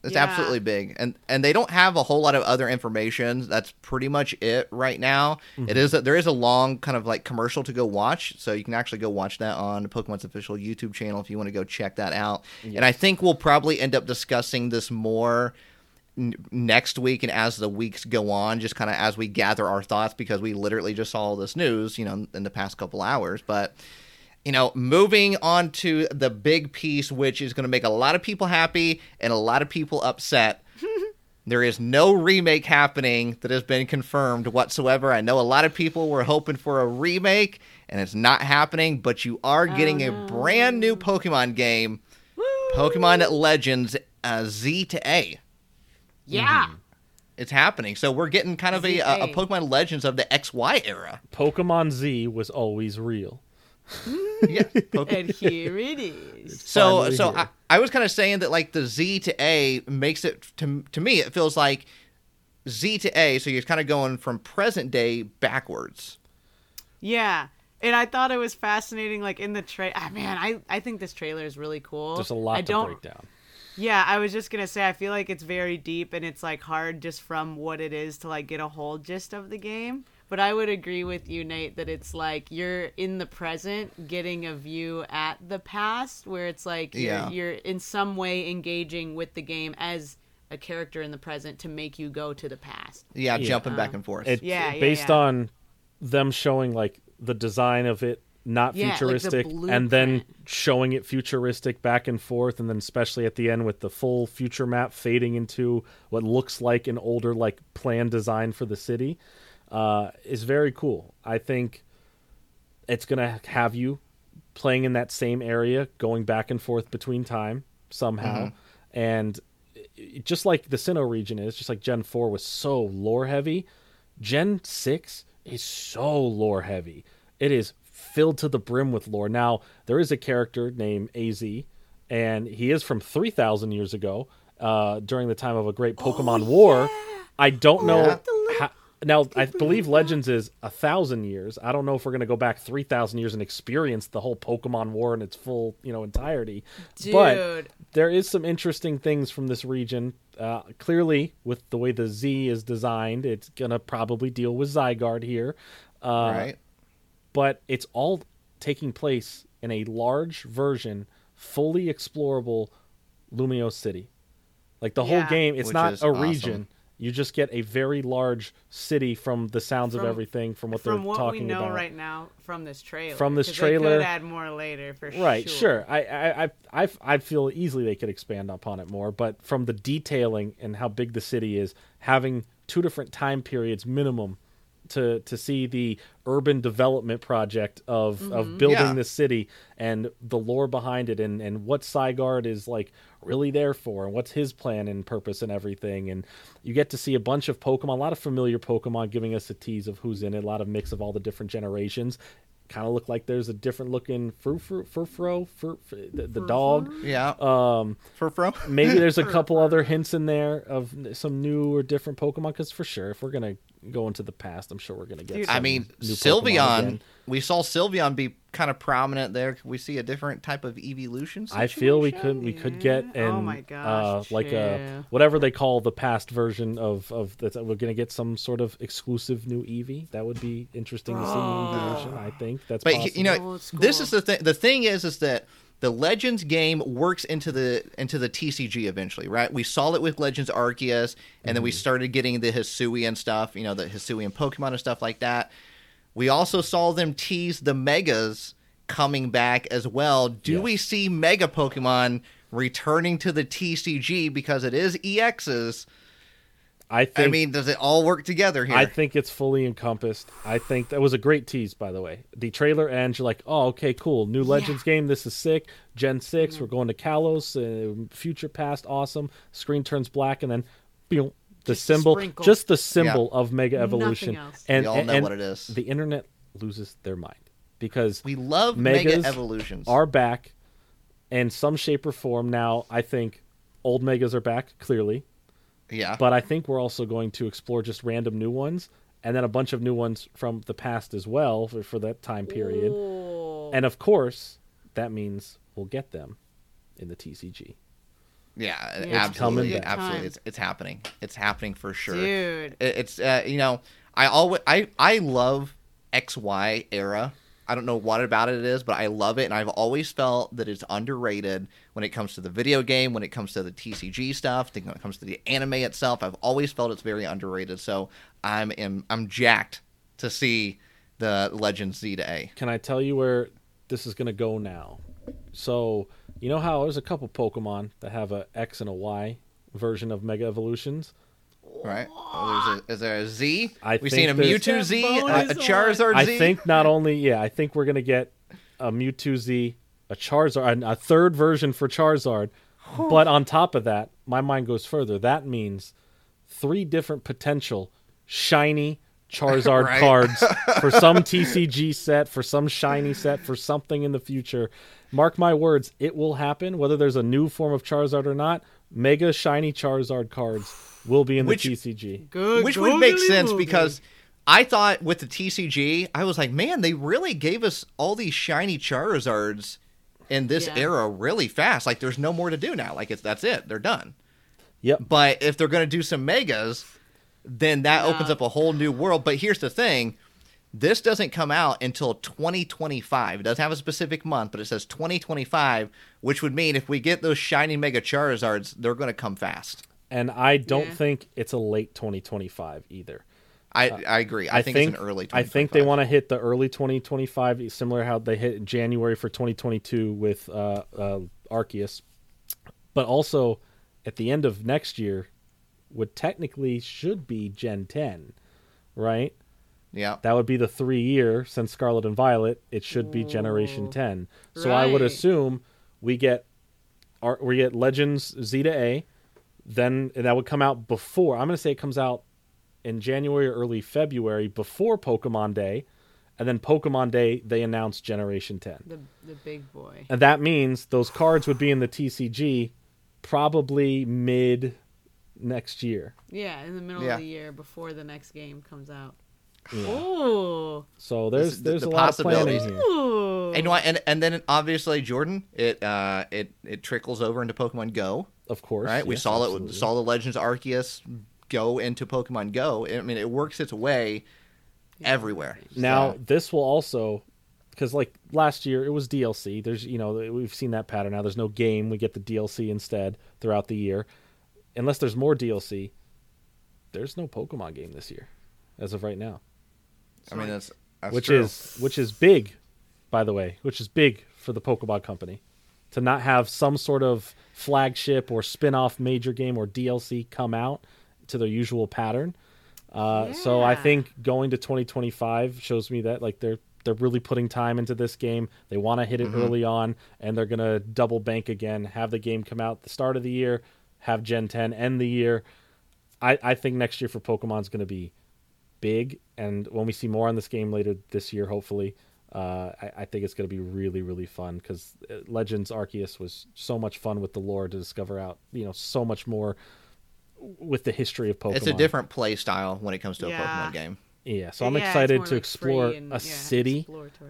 it's Yeah. absolutely big, and and they don't have a whole lot of other information. That's pretty much it right now. It mm-hmm. is a, there is a long kind of like commercial to go watch, so you can actually go watch that on Pokemon's official YouTube channel if you want to go check that out. And I think we'll probably end up discussing this more n- next week and as the weeks go on, just kind of as we gather our thoughts because we literally just saw all this news, you know, in the past couple hours. But you know, moving on to the big piece, which is going to make a lot of people happy and a lot of people upset. <laughs> there is no remake happening that has been confirmed whatsoever. I know a lot of people were hoping for a remake, and it's not happening. But you are getting a brand new Pokemon game, Pokemon Legends uh, Z to A. Yeah. It's happening. So we're getting kind of a, a, a Pokemon Legends of the XY era. Pokemon Z was always real. Yeah, Poke- <laughs> and here it is. So so here. I, I was kind of saying that like the Z to A makes it to to me it feels like Z to A. So you're kind of going from present day backwards. Yeah. And I thought it was fascinating, like in the trailer. Ah man, I, I think this trailer is really cool. There's a lot I to don't, break down. Yeah, I was just gonna say I feel like it's very deep and it's like hard just from what it is to like get a whole gist of the game. But I would agree with you, Nate, that it's like you're in the present getting a view at the past where it's like you're, Yeah. you're in some way engaging with the game as a character in the present to make you go to the past. Yeah, Yeah. jumping back um, and forth. It's Yeah, yeah, based yeah. on them showing like the design of it not Yeah, like the futuristic and then showing it futuristic back and forth and then especially at the end with the full future map fading into what looks like an older like plan design for the city uh, is very cool. I think it's going to have you playing in that same area, going back and forth between time somehow. And it- just like the Sinnoh region is, just like Gen 4 was so lore heavy, Gen 6 is so lore heavy. It is filled to the brim with lore. Now, there is a character named AZ, and he is from 3,000 years ago uh, during the time of a great Pokemon War. I don't know. How, now, I believe Legends is a thousand years. I don't know if we're going to go back 3,000 years and experience the whole Pokemon War in its full, you know, entirety. Dude. But there is some interesting things from this region. Uh, clearly, with the way the Z is designed, it's gonna probably deal with Zygarde here. Uh, right? But it's all taking place in a large version, fully explorable Lumiose City. Like the whole game, it's Which not a awesome. region. You just get a very large city from the sounds of everything, from what from they're what talking we know about. right now from this trailer. From this trailer- they could add more later for Right, sure. sure. I, I, I, I feel easily they could expand upon it more, but from the detailing and how big the city is, having two different time periods minimum to to see the urban development project of of mm-hmm. building Yeah. this city and the lore behind it and and what Zygarde is like really there for and what's his plan and purpose and everything and you get to see a bunch of Pokemon, a lot of familiar Pokemon giving us a tease of who's in it, a lot of mix of all the different generations. Kind of look like there's a different looking Furfrou, Furfrou, Fur, the, the dog. Yeah. Um, Furfrou. maybe there's a couple other hints in there of some new or different Pokemon. Because for sure, if we're gonna go into the past, I'm sure we're gonna get. Dude, some I mean, new Pokemon Sylveon. Again. We saw Sylveon be kind of prominent there. Could we see a different type of evolution? I feel we could we could get Yeah. an Oh my gosh, uh, like a whatever they call the past version of of that we're gonna get some sort of exclusive new Eevee. That would be interesting to see in evolution. I think that's But possible. you know, Old this is the thing. The thing is, is that the Legends game works into the into the TCG eventually, right? We saw it with Legends Arceus, and then we started getting the Hisuian stuff, you know, the Hisuian Pokemon and stuff like that. We also saw them tease the Megas coming back as well. Do Yes. we see Mega Pokemon returning to the TCG because it is EXs? I think I mean, does it all work together here? I think it's fully encompassed. I think that was a great tease, by the way. The trailer ends, you're like, oh, okay, cool. New Legends game. This is sick. Gen 6, we're going to Kalos. Uh, future past, awesome. Screen turns black, and then boom, the Just symbol, sprinkle. just the symbol of Mega Evolution. And, We all and- know and what it is. The internet loses their mind because we love Mega Evolutions. are back in some shape or form. Now, I think old Megas are back, clearly yeah, but I think we're also going to explore just random new ones and then a bunch of new ones from the past as well for, for that time period. And of course, that means we'll get them in the TCG. Yeah, It's absolutely, coming back. absolutely. It's it's happening. It's happening for sure. Dude. It- it's uh, you know, I always I I love XY era. I don't know what about it is, but I love it, and I've always felt that it's underrated when it comes to the video game, when it comes to the TCG stuff, when it comes to the anime itself. I've always felt it's very underrated. So I'm am, I'm jacked to see the Legends Z to A. Can I tell you where this is going to go now? So, you know how there's a couple Pokemon that have a X and a Y version of Mega Evolutions? Right? Oh, there's a, is there a Z? I We've seen a there's- Mewtwo Z, a, a bonus Charizard I Z. think not only, yeah, I think we're going to get a Mewtwo Z, a Charizard, a third version for Charizard. But on top of that, my mind goes further. That means three different potential shiny Charizard <laughs> Right. cards <laughs> for some TCG set, for some shiny set, for something in the future. Mark my words, it will happen. Whether there's a new form of Charizard or not, mega shiny Charizard cards will be in Which- the TCG. Good which would make sense moogly. because I thought with the TCG, I was like, man, they really gave us all these shiny Charizards in this Yeah. era really fast. Like there's no more to do now. Like it's that's it. They're done. Yep. But if they're going to do some megas, then that opens up a whole new world. But here's the thing. This doesn't come out until 2025. It doesn't have a specific month, but it says 2025, which would mean if we get those shiny Mega Charizards, they're going to come fast. And I don't Yeah. think it's a late 2025 either. I, I agree. I, think, it's an early I think they want to hit the early 2025, similar how they hit January for 2022 with uh, uh, Arceus. But also, at the end of next year, would technically should be Gen 10, right? Yeah. That would be the three year since Scarlet and Violet. It should be Generation Ooh. 10. So I would assume we get our, we get Legends Z to A, then and that would come out before. I'm going to say it comes out in January or early February before Pokemon Day, and then Pokemon Day they announce Generation 10. The the big boy. And that means those cards would be in the TCG probably mid next year. Yeah, in the middle Yeah. of the year before the next game comes out. Yeah. Ooh. So there's the- there's the a lot of planning here. Ooh. And, you know what? and and then obviously Jordan, it uh it it trickles over into Pokemon Go, Of course. right? we saw it. absolutely. We saw the Legends Arceus go into Pokemon Go. I mean, it works its way everywhere. Now So- this will also because like last year it was DLC. There's you know we've seen that pattern now. There's no game. We get the DLC instead throughout the year. Unless there's more DLC, there's no Pokemon game this year, as of right now. I mean, that's, that's which true. is which is big, by the way, which is big for the Pokemon Company to not have some sort of flagship or spin-off major game or DLC come out to their usual pattern. Uh, So I think going to 2025 shows me that like they're they're really putting time into this game. They want to hit it early on, and they're gonna double bank again. Have the game come out the start of the year, have Gen 10 end the year. I, I think next year for Pokemon is going to be big, and when we see more on this game later this year, hopefully, uh, I, I think it's going to be really really fun because Legends Arceus was so much fun with the lore to discover out. You know, so much more with the history of Pokemon. it's a different play style when it comes to a Pokemon game. Yeah, so I'm Yeah, excited to like, explore and- a yeah, city,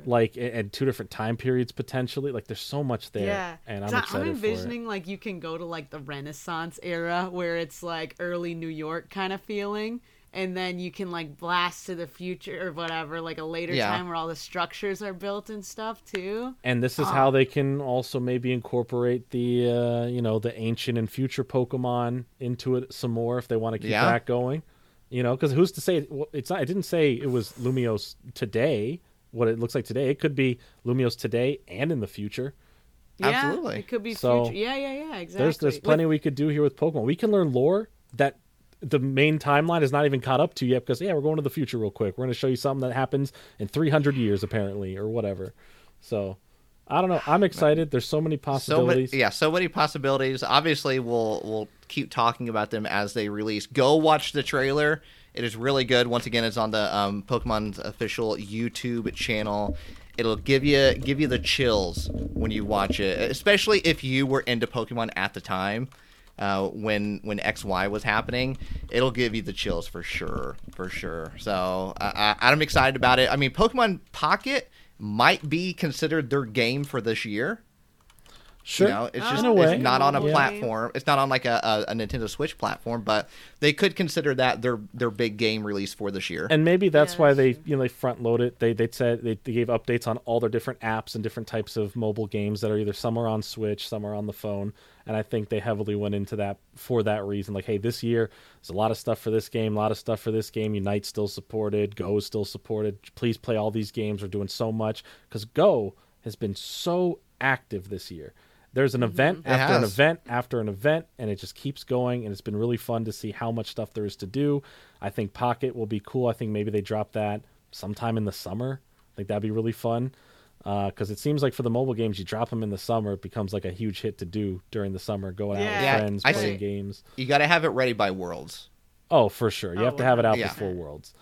like and two different time periods potentially. Like, there's so much there, Yeah, and I'm excited I'm for it. envisioning like you can go to like the Renaissance era where it's like early New York kind of feeling, and then you can like blast to the future or whatever, like a later Yeah. time where all the structures are built and stuff too. And this is how they can also maybe incorporate the uh, you know the ancient and future Pokemon into it some more if they want to keep that going. You know, because who's to say well, it's not? It didn't say it was Lumiose today. What it looks like today, it could be Lumiose today and in the future. Yeah, Absolutely. it could be So, future. Yeah, yeah, yeah, exactly. There's there's With- plenty we could do here with Pokemon. We can learn lore that the main timeline is not even caught up to yet because yeah, we're going to the future real quick. We're going to show you something that happens in 300 years apparently or whatever. So I don't know. I'm <sighs> excited. There's so many So many, possibilities. yeah, so many possibilities. Obviously, we'll we'll keep talking about them as they release. Go watch the trailer. It is really good. Once again, it's on the um, Pokemon's official YouTube channel. It'll give you give you the chills when you watch it, especially if you were into Pokemon at the time uh, when when X Y was happening. It'll give you the chills for sure, for sure. So I, I, I'm excited about it. I mean, Pokemon Pocket might be considered their game for this year. Sure. You know, it's just In a way. it's not on a Yeah. platform. It's not on like a, a, a Nintendo Switch platform, but they could consider that their their big game release for this year. and maybe that's Yeah, why that's they true. you know they front load it. They they said they, they gave updates on all their different apps and different types of mobile games that are either some are on Switch, some are on the phone, and I think they heavily went into that for that reason. Like, hey, this year there's a lot of stuff for this game, a lot of stuff for this game. Unite still supported, Go is still supported. Please play all these games. We're doing so much because Go has been so active this year. There's an mm-hmm. event It after an event after an event, and it just keeps going. And it's been really fun to see how much stuff there is to do. I think Pocket will be cool. I think maybe they drop that sometime in the summer. I think that'd be really fun uh, because it seems like for the mobile games, you drop them in the summer, it becomes like a huge hit to do during the summer, going out with Yeah. Yeah, friends, I playing see. games. you got to have it ready by Worlds. Oh, for sure, you Oh, have to have it out yeah. before Worlds.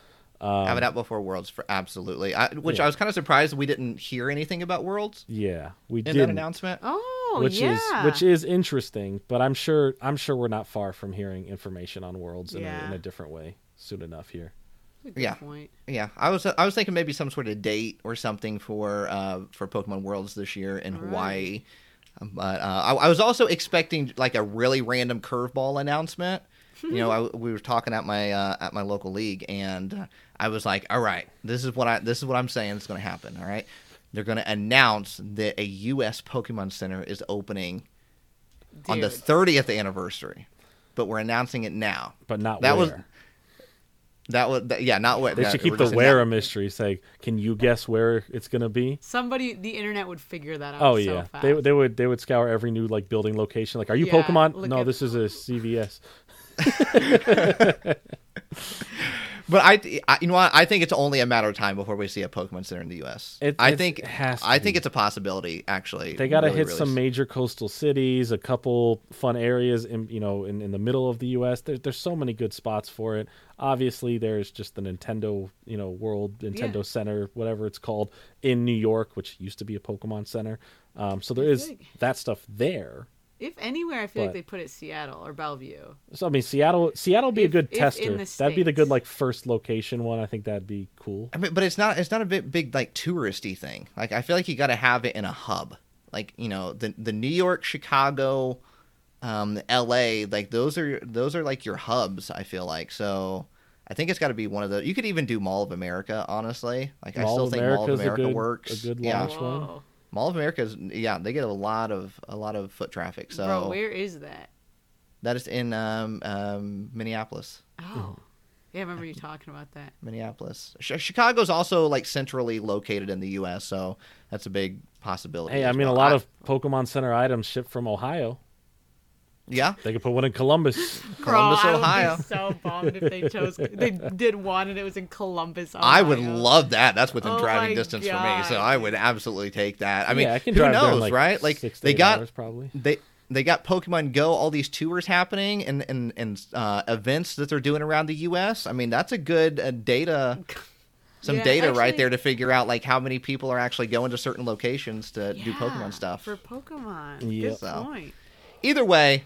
have it um, out before Worlds for absolutely. I, which I was kind of surprised we didn't hear anything about Worlds Yeah, we did that announcement. Oh, which yeah. is which is interesting, but I'm sure I'm sure we're not far from hearing information on Worlds in, a, in a different way soon enough here. Good Yeah. point. Yeah, I was I was thinking maybe some sort of date or something for uh, for Pokemon Worlds this year in Hawaii. Um, But uh, I, I was also expecting like a really random curveball announcement. You know, I, <laughs> we were talking at my uh, at my local league, and uh, I was like, "All right, this is what I this is what I'm saying is going to happen." All right, they're going to announce that a U.S. Pokemon Center is opening on the 30th anniversary, but we're announcing it now. but not That where. was that was that, yeah, not what they yeah, should keep the where a mystery. Say, can you guess where it's gonna be? Somebody, the internet would figure that out. Oh so yeah, fast. they they would they would scour every new like building location. Like, are you Yeah, Pokemon? No, at- this is a CVS. <laughs> <laughs> <laughs> But I, I, you know what? I think it's only a matter of time before we see a Pokemon Center in the U.S. It- I think it has I think it's a possibility. Actually, They got to Really, hit really some major coastal cities, a couple fun areas in you know in, in the middle of the U.S. There, there's so many good spots for it. Obviously, there's just the Nintendo you know World Nintendo Yeah. Center, whatever it's called, in New York, which used to be a Pokemon Center. Um, so there is that stuff there. If anywhere, I feel But- like they put it Seattle or Bellevue. So I mean, Seattle, Seattle would be If- a good tester. That'd be the good like first location one. I think that'd be cool. I mean, but it's not. It's not a big, big like touristy thing. Like I feel like you got to have it in a hub. Like you know, the the New York, Chicago, um, L.A. Like those are those are like your hubs. I feel like so. I think it's got to be one of the. You could even do Mall of America. Honestly, like I still of think Mall of America's a America good- works. a good yeah, launch one. Whoa. Mall of America is yeah. They get a lot of a lot of foot traffic. So Bro, where is that? that is in um, um, Minneapolis. Oh. Yeah, I remember you talking about that. Minneapolis. Ch- Chicago's also like centrally located in the U.S., so that's a big possibility. Hey, I as mean, a lot I- of Pokemon Center items shipped from Ohio. Yeah. They could put one in Columbus. Columbus, Bro, I would Ohio. be so bummed if they chose. <laughs> They did one and it was in Columbus. Ohio. I would love that. That's within Oh driving my distance for me, so I would absolutely take that. I mean, yeah, I can who drive knows, like, right? Like six they got hours, probably. they they got Pokemon Go, all these tours happening and and and uh, events that they're doing around the U.S. I mean, that's a good uh, data. <laughs> Some Yeah, data right there to figure out like how many people are actually going to certain locations to do Pokemon stuff. for Pokemon. Yep. Good So. point. either way,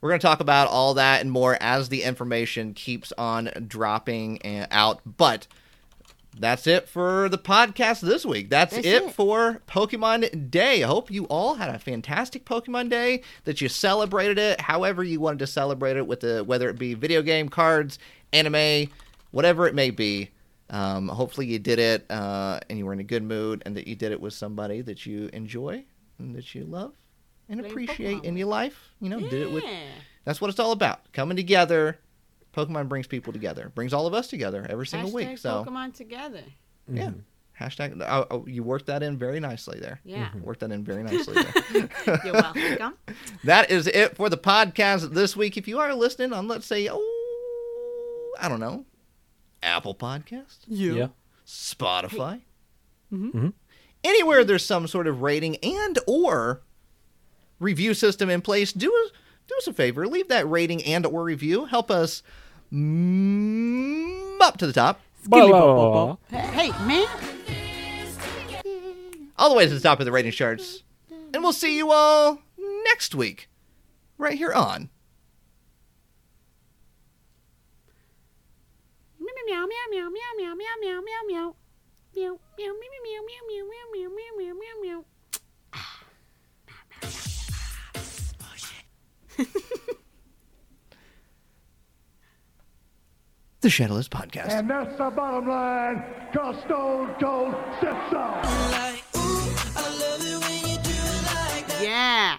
we're going to talk about all that and more as the information keeps on dropping out. But that's it for the podcast this week. That's, That's it, it. for Pokemon Day. I hope you all had a fantastic Pokemon Day, that you celebrated it however you wanted to celebrate it with the whether it be video game, cards, anime, whatever it may be. Um, hopefully you did it uh, and you were in a good mood and that you did it with somebody that you enjoy and that you love and Playing appreciate Pokemon in your life. You know, did it with Yeah. that's what it's all about. Coming together. Pokemon brings people together. Brings all of us together every single Hashtag week. So Pokemon together. yeah. Mm-hmm. Hashtag. Uh, oh, oh, you worked that in very nicely there. Yeah. Mm-hmm. Worked that in very nicely there. <laughs> You're welcome. <laughs> that is it for the podcast this week. If you are listening on, let's say, oh, I don't know, Apple Podcast, Yeah. Spotify, Mhm. anywhere there's some sort of rating and or review system in place, do us do us a favor, leave that rating and or review. Help us mm, up to the top. Hey, man. all the way to the top of the rating charts, and we'll see you all next week, right here on. Meow meow meow meow meow meow meow meow meow. Meow meow meow meow meow meow meow meow meow meow meow. <laughs> The Shadowless Podcast. And that's the bottom line, cause Stone Cold said so. Yeah.